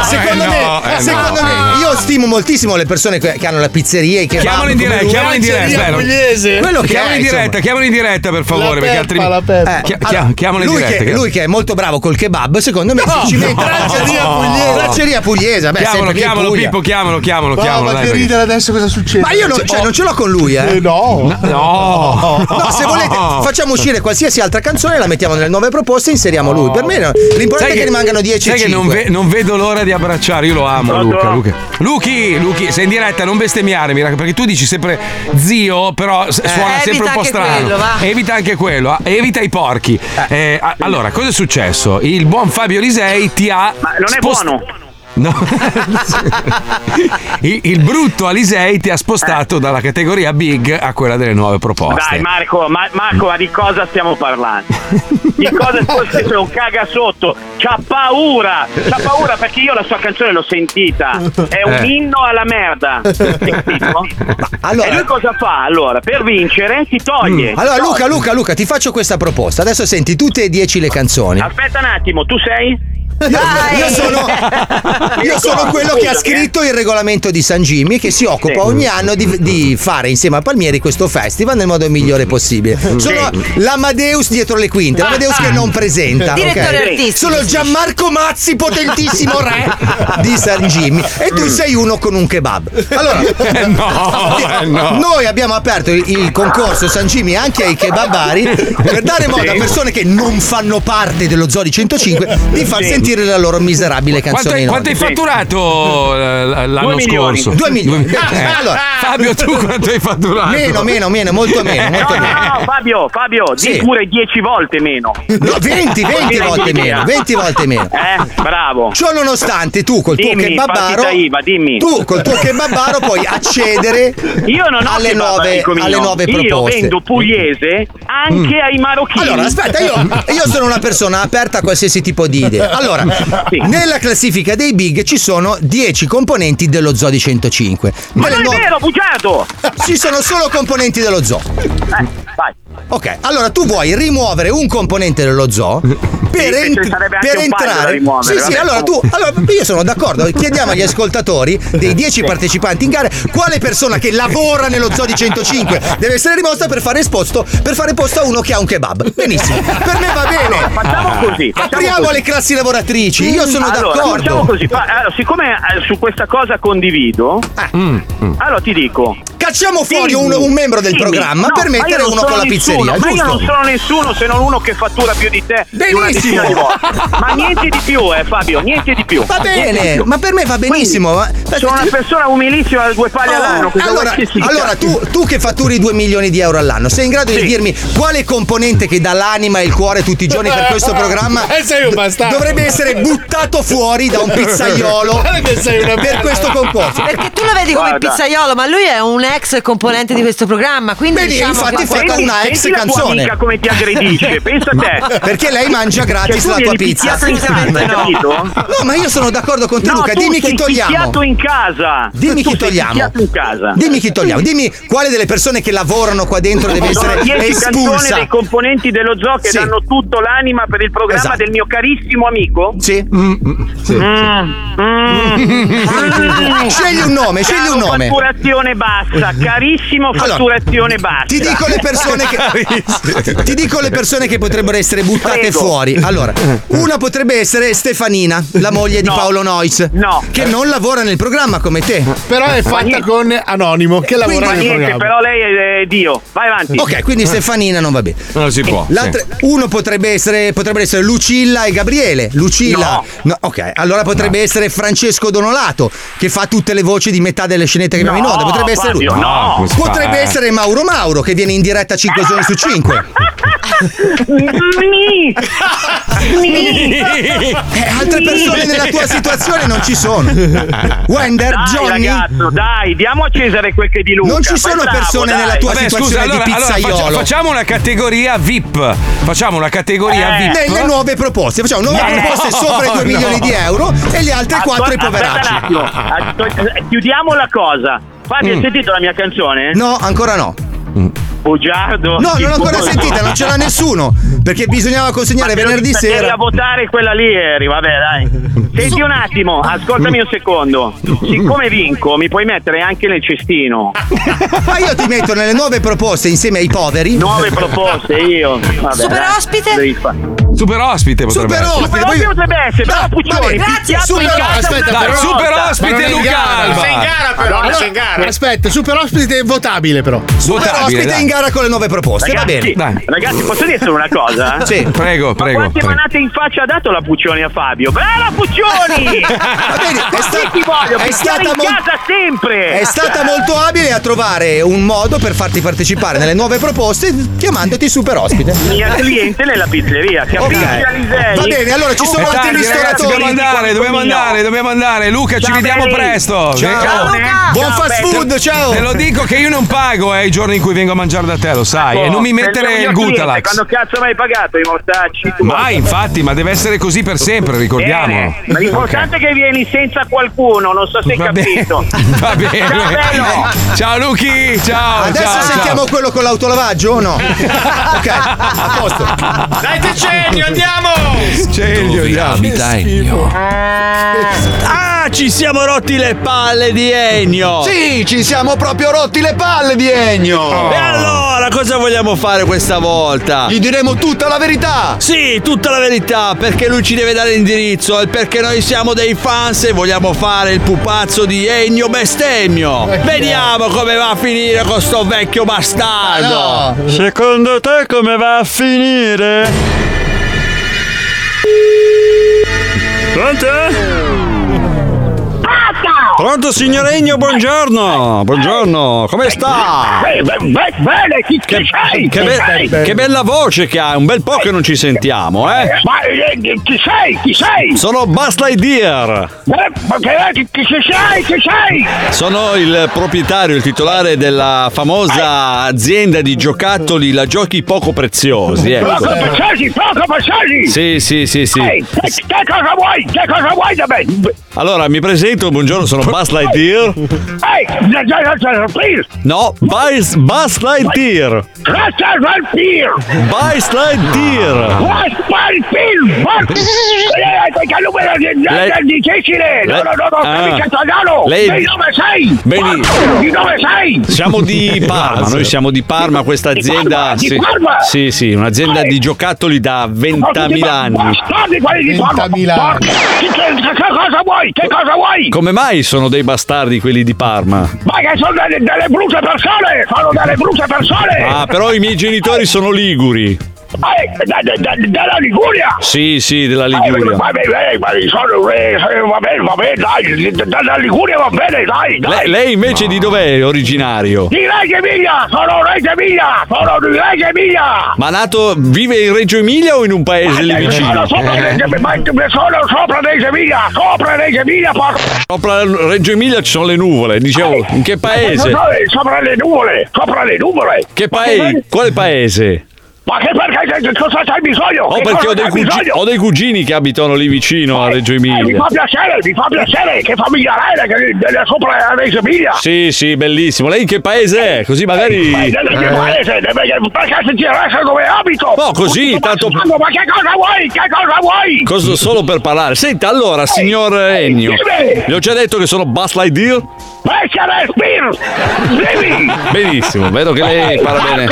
secondo Eh, no, me, eh, secondo no, me eh, no. io stimo moltissimo le persone che, che hanno la pizzeria e che Chiamalo in diretta, chiamalo in diretta. Quello che chiamalo è, in diretta, chiamalo in diretta per favore, perché altrimenti. Eh, Chia- allora, chia- chiamalo in lui, diretta. che, lui che è molto bravo col kebab, secondo me No, si ci mette no. bracceria pugliese. Bracceria pugliese, vabbè, Chiamalo, chiamalo, Puglia. Pippo, chiamalo, chiamalo, chiamalo. ma che ridere adesso cosa succede? Ma io non, cioè, non ce l'ho con lui, eh. Eh, no. No. No, se volete, facciamo uscire qualsiasi altra canzone, la mettiamo nelle nuove proposte e inseriamo lui. Per me no, l'importante è che, rimangano 10 Sai che non, 5. ve- non vedo l'ora di abbracciare, io lo amo? Luca, Luca. Luchi, Luchi, sei in diretta, non bestemmiare, mi raccomando, perché tu dici sempre zio, però s- suona Eh, sempre un po' strano. quello, va. Evita anche quello, ah, evita i porchi. Eh, a- allora, cosa è successo? Il buon Fabio Lisei ti ha Ma non è spost- buono. No. il, il brutto Alisei ti ha spostato dalla categoria big a quella delle nuove proposte. Dai Marco, ma- Marco, ma di cosa stiamo parlando? Di cosa questo è un caga sotto? C'ha paura! C'ha paura perché io la sua canzone l'ho sentita. È un Eh. inno alla merda. Allora- E lui cosa fa? Allora, per vincere si toglie. Mm. Allora, Si Luca, toglie. Luca, Luca, ti faccio questa proposta. Adesso senti tutte e 10 le canzoni. Aspetta un attimo, tu sei? Io sono, io sono quello che ha scritto il regolamento di San Jimmy che si occupa ogni anno di, di fare insieme a Palmieri questo festival nel modo migliore possibile. Sono l'Amadeus dietro le quinte, l'Amadeus che non presenta. ok? Direttore artistico, Sono. Gianmarco Mazzi, potentissimo re di San Jimmy. E tu sei uno con un kebab. Allora, Eh no, eh no. noi abbiamo aperto il, il concorso San Jimmy anche ai kebabari per dare modo a persone che non fanno parte dello Zodi 105 di far Sì. Sentire la loro miserabile Quanto canzone. hai, in quanto hai fatturato eh, l'anno scorso? Due milioni. Due- Ah, eh. allora. Fabio, tu quanto hai fatturato? Meno, meno, meno, molto meno, No, molto no, meno. no, Fabio, Fabio, Sì. di pure 10 volte meno. No, 20, 20 Così volte hai meno, 20 volte meno. Eh, bravo. Ciò nonostante tu col tuo Dimmi, kebabaro partita IVA, dimmi. Tu col tuo kebabaro puoi accedere Io alle nuove, alle nuove Io proposte. vendo pugliese anche ai marocchini. Allora, aspetta, io, io sono una persona aperta a qualsiasi tipo di idea. Allora, Sì. nella classifica dei big ci sono 10 componenti dello Zoo di 105. Ma Nelle non è nuove- vero, bugiardo! Ci sono solo componenti dello zoo. Eh, vai. Ok, allora tu vuoi rimuovere un componente dello zoo per, Sì, ent- per entrare. sì, sì, allora tu. Allora, io sono d'accordo. Chiediamo agli ascoltatori dei 10 partecipanti in gara quale persona che lavora nello zoo di 105 deve essere rimossa per fare posto, per fare posto a uno che ha un kebab. Benissimo. Per me va bene. Facciamo così. facciamo Apriamo così. le classi lavoratrici. Io sono allora, Facciamo d'accordo. così. Fa- allora, siccome eh, su questa cosa condivido, Mm, allora ti dico: cacciamo fuori un, un membro del Dimmi. programma No, per mettere uno con la nessuno, Ma io non sono nessuno se non uno che fattura più di te. Benissimo. decina di volte. Ma niente di più, eh, Fabio, niente di più. Va bene, più. ma per me va benissimo. ma- Sono una persona umilissima, due palle Oh, all'anno. cosa allora, allora tu, tu che fatturi 2 milioni di euro all'anno, sei in grado di dirmi quale componente che dà l'anima e il cuore tutti i giorni per questo programma Eh, sei un bastardo. dovrebbe essere buttato fuori da un pizzaiolo per questo concorso? Perché tu lo vedi come Guarda. pizzaiolo, ma lui è un ex componente di questo programma. Quindi Bene, diciamo infatti che- fa Senti- una ex senti la tua canzone. amica come ti aggredisce, pensa a te. Perché lei mangia gratis Cioè, la tua pizza. in casa, hai capito? No, ma io sono d'accordo con te, No, Luca. Dimmi chi togliamo. in casa. Dimmi Tu chi togliamo. in casa. Dimmi chi togliamo. Dimmi quale delle persone che lavorano qua dentro deve essere 10 canzoni espulsa. dei componenti dello zoo che Sì. danno tutto l'anima per il programma Esatto. del mio carissimo amico. Sì. Mm, mm. Scegli un nome, scegli un nome. Fatturazione bassa, carissimo Allora, fatturazione bassa. Ti dico le persone che Ti dico le persone che potrebbero essere buttate Prego. fuori. Allora, una potrebbe essere Stefanina, la moglie di No. Paolo Nois. No. Che non lavora nel programma come te. Però è fatta niente. con Anonimo che lavora Ma nel niente, programma. però lei è, Dio. Vai avanti. Ok, quindi Stefanina non va bene. Non si può. L'altra- uno potrebbe essere, potrebbe essere Lucilla e Gabriele. Lucilla. No. ok, allora potrebbe essere Francesco Donolato, che fa tutte le voci di metà delle scenette che abbiamo in onda. Potrebbe essere lui. Potrebbe eh? essere Mauro Mauro, che viene in diretta 5 giorni su 5. Sni. Sni. Eh, altre persone nella tua situazione non ci sono. Wender, Dai Johnny. ragazzo, dai, diamo a Cesare quel che è di Luca. Non ci sono bravo, persone dai. nella tua Vabbè, situazione scusa, allora, di allora pizzaiolo. faccia- facciamo una categoria VIP. Facciamo una categoria Eh. VIP. Nelle nuove proposte, facciamo nuove No, proposte sopra i 2 no. milioni di euro e gli altri 4 i Aspetta poveracci. un attimo, Aspetta, chiudiamo la cosa. Fabio, hai Mm. sentito la mia canzone? No, ancora no. Bugiardo. No, non l'ho ancora sentita, non ce l'ha nessuno. Perché bisognava consegnare venerdì sera. a votare quella lì eri, vabbè dai. Senti un attimo, ascoltami un secondo. Siccome vinco, mi puoi mettere anche nel cestino. Ma io ti metto nelle nuove proposte insieme ai poveri. Nuove proposte io. Vabbè, Super dai, ospite? devi Super ospite potrebbe Super essere. ospite. Super ospite potrebbe essere, però Puccioni, picchiato super in casa aspetta, Dai, super ospite Luca. Alba. Sei in gara però, Madonna. sei in gara. Aspetta, super ospite è votabile però. Super Votabile, ospite dai. in gara con le nuove proposte, va Ragazzi, bene. Dai. ragazzi, posso dire solo una cosa? Sì. Prego, Ma prego. quante prego. manate in faccia ha dato la Puccioni a Fabio? Brava Puccioni! Va bene, è, sta- ti voglio, è stata in mol- casa sempre! è stata molto abile a trovare un modo per farti partecipare nelle nuove proposte chiamandoti super ospite. Mia cliente nella pizzeria, capisci Ok. Alisei? Va bene, allora ci sono È altri ristoratori. dobbiamo andare, dobbiamo andare, dobbiamo andare. Luca, ci Ciao, vediamo belli. presto. Ciao. Ciao, Luca. Buon Ciao, fast food, ciao. Te lo dico che io non pago eh, i giorni in cui vengo a mangiare da te, lo sai. e non mi Sei mettere il cliente, Gutalax. Quando cazzo mi hai pagato i mortacci? Tu Ma infatti, ma deve essere così per sempre, ricordiamo. Bene, Ma l'importante è che vieni senza qualcuno, non so se hai Va bene. capito. Va bene. Ciao. Ciao Luchi, ciao. Adesso ciao, sentiamo ciao. quello con l'autolavaggio o no? ok, a posto. Dai Tecenio, andiamo! Dove andiamo. abita Ennio? Ah, ci siamo rotti le palle di Ennio! Sì, ci siamo proprio rotti le palle di Ennio. E allora cosa vogliamo fare questa volta? Gli diremo tutta la verità. Sì, tutta la verità, perché lui ci deve dare l'indirizzo e perché noi siamo dei fans e vogliamo fare il pupazzo di Ennio bestemmio. Vediamo come va a finire con sto vecchio bastardo. No. Secondo te come va a finire? Pronto? Pronto signor Ennio, buongiorno! Buongiorno, come sta? Bene, chi Che, sei? che be- che bella voce che ha, un bel po' che non ci sentiamo, eh? Ma eh, chi sei? Chi sei? Sono Buzz Lightyear, Ma che, chi sei? Chi sei? sono il proprietario, il titolare della famosa azienda di giocattoli, la giochi poco preziosi, ecco. Poco preziosi, poco preziosi! Sì, sì, sì, sì. Ehi, che, che cosa vuoi? Che cosa vuoi da me? Allora, mi presento, buongiorno, sono Buzz Lightyear. Già, please! No, Buzz, Buzz Lightyear. Buzz Lightyear. Numero di- Lei- è difficile! No, Lei- no, no, no, Ah. italiano! Lei- Di dove sei? Beni- Guarda, Di dove sei? Siamo di Parma, noi siamo di Parma, questa Di azienda. Di Parma? sì, sì, un'azienda di giocattoli da 20.000 anni. Bastardi quelli di Parma! 20.000 anni. Che cosa vuoi? Che cosa vuoi? Come mai sono dei bastardi quelli di Parma. Ma che sono delle, delle brutte persone! Sono delle brutte persone! Ah, però i miei genitori sono liguri. Eh, da- da- da- dalla Liguria! Sì, sì, della Eh, Liguria. Va bene, eh, ma sono, eh, eh, va bene, va bene, dai, da- dalla Liguria va bene, dai, dai! Lei, lei invece di dov'è originario? Di Reggio Emilia! Sono Reggio Emilia! Sono di Reggio Emilia! Ma nato, vive in Reggio Emilia o in un paese lì vicino? Sono sopra Reggio sono sopra Reggio Emilia! Sopra Reggio Emilia, porco! Sopra Reggio Emilia ci sono le nuvole. Dicevo, in che paese? Sopra le nuvole! Sopra le nuvole! Che paese? Quale paese? Ma che perché che- cosa c'hai bisogno? Oh, Che perché ho dei, c'hai cugi- bisogno? ho dei cugini che abitano lì vicino a Reggio Eh, mi Emilia. fa piacere, mi fa piacere, che famiglia è che delle sopra Reggio Emilia? Sì, sì, bellissimo. Lei in che paese è? Così magari. Ma nel mio paese, perché se ci resta dove abito? No, così, tanto- Ma che cosa vuoi? Che cosa vuoi? Cosa solo per parlare? Senta, allora, signor Ennio, gli ho già detto che sono Buzz Lightyear? Benissimo, vedo che lei parla bene.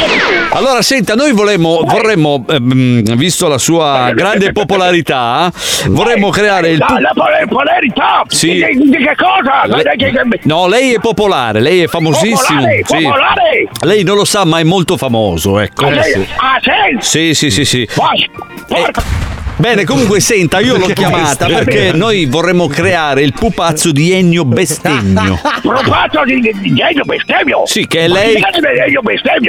Allora, senta, noi vorremmo, vorremmo ehm, visto la sua grande popolarità, vorremmo creare il. Pu- la polarità! Sì. Di, di- di che cosa? Che- No, lei è popolare, lei è famosissimo. Popolare, sì. popolare! Lei non lo sa, ma è molto famoso, ecco. Ah, sei- ah, sei? Sì, sì, sì, sì. Vai, porca- Bene, comunque senta, io l'ho chiamata perché noi vorremmo creare il pupazzo di Ennio Bestemmio. Pupazzo di, di, Ennio Bestemmio? Sì, che è lei.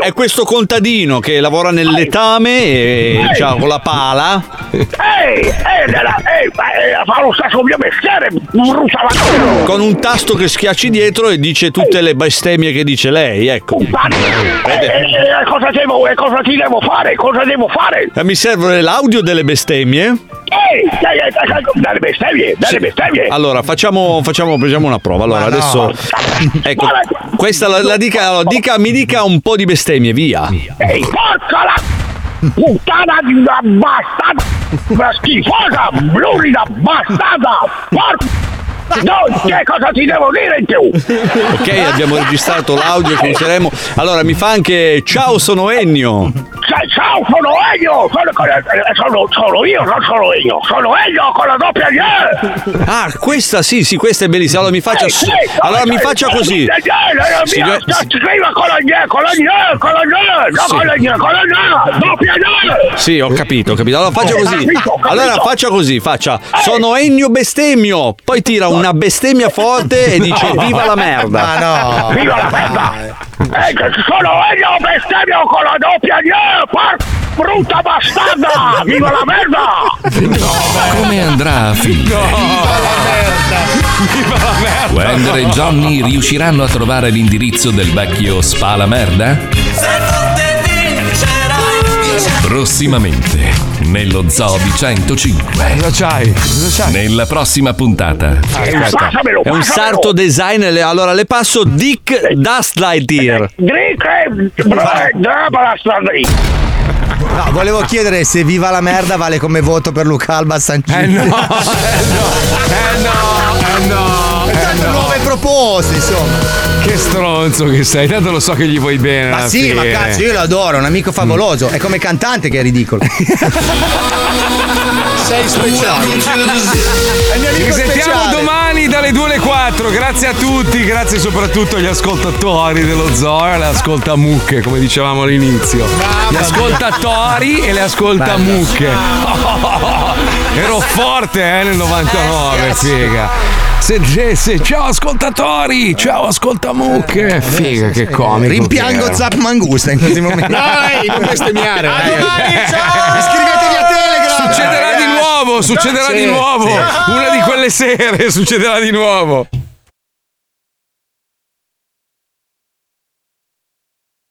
è questo contadino che lavora nel letame e diciamo, con la pala. Ehi, ehi, ehi, ma, eh, fa lo stesso mio mestiere, Con un tasto che schiacci dietro e dice tutte le bestemmie che dice lei, ecco. Eh, eh, cosa, devo, cosa ti devo fare? Cosa devo fare? Mi serve l'audio delle bestemmie. Dalle bestemmie, dalle bestemmie. Allora, facciamo, facciamo, facciamo una prova. Allora, no. adesso. Ecco, questa la, la dica, allora, dica, mi dica un po' di bestemmie, via. Ehi, porca la puttana di una bastarda! Una schifosa, blurida bastarda! Porca... No, che cosa ti devo dire in più? Ok, abbiamo registrato l'audio che useremo. Allora, mi fa anche ciao, sono Ennio. Ciao, ciao, sono Ennio! Sono, eh, sono, sono io, non sono Ennio! Sono Ennio con la doppia G! Ah, questa sì, sì, questa è bellissima. Allora mi faccia, allora mi faccia così. Signor- Scriva con la G, con la G, con la G! No, Sì. con la G, con la G! Doppia G! Sì, ho capito, ho capito. Allora faccia Ho così. Allora faccia così, faccia. Sono Ennio bestemmio. Poi tira una bestemmia forte e dice viva la merda. Viva la merda! Eh, che sono Ennio bestemmio con la doppia G! Porca brutta bastarda! Viva la merda! Come andrà a finire? Wender e Johnny riusciranno a trovare l'indirizzo del vecchio Spala Merda? Prossimamente, nello Zoo di 105. Cosa c'hai? Cosa c'hai? Nella prossima puntata. Aspetta, è un sarto design. le- Allora le passo Dick Dust Lightyear. Brava strada No, volevo chiedere se Viva la merda vale come voto per Luca Alba Sancini. Eh no, eh no, eh no, eh no, eh no. nuove proposte, insomma. Che stronzo che sei, tanto lo so che gli vuoi bene. Ma sì, ma fine. cazzo, io lo adoro, è un amico favoloso. È come cantante che è ridicolo. Sei speciale. Ci sentiamo domani dalle 2 alle 4. Grazie a tutti, grazie soprattutto agli ascoltatori dello Zoo e alle ascoltamucche, come dicevamo all'inizio. Gli ascoltatori e le ascoltamucche. Ero forte eh, nel 99, figa. Se- ciao ascoltatori, ciao ascoltamucche. Figa, che comico. Rimpiango che. Zap Mangusta in questi momenti. Dai, non bestemmiare. A domani, ciao! Iscrivetevi a Telegram! Succederà di nuovo, succederà di nuovo. Una di quelle sere succederà di nuovo.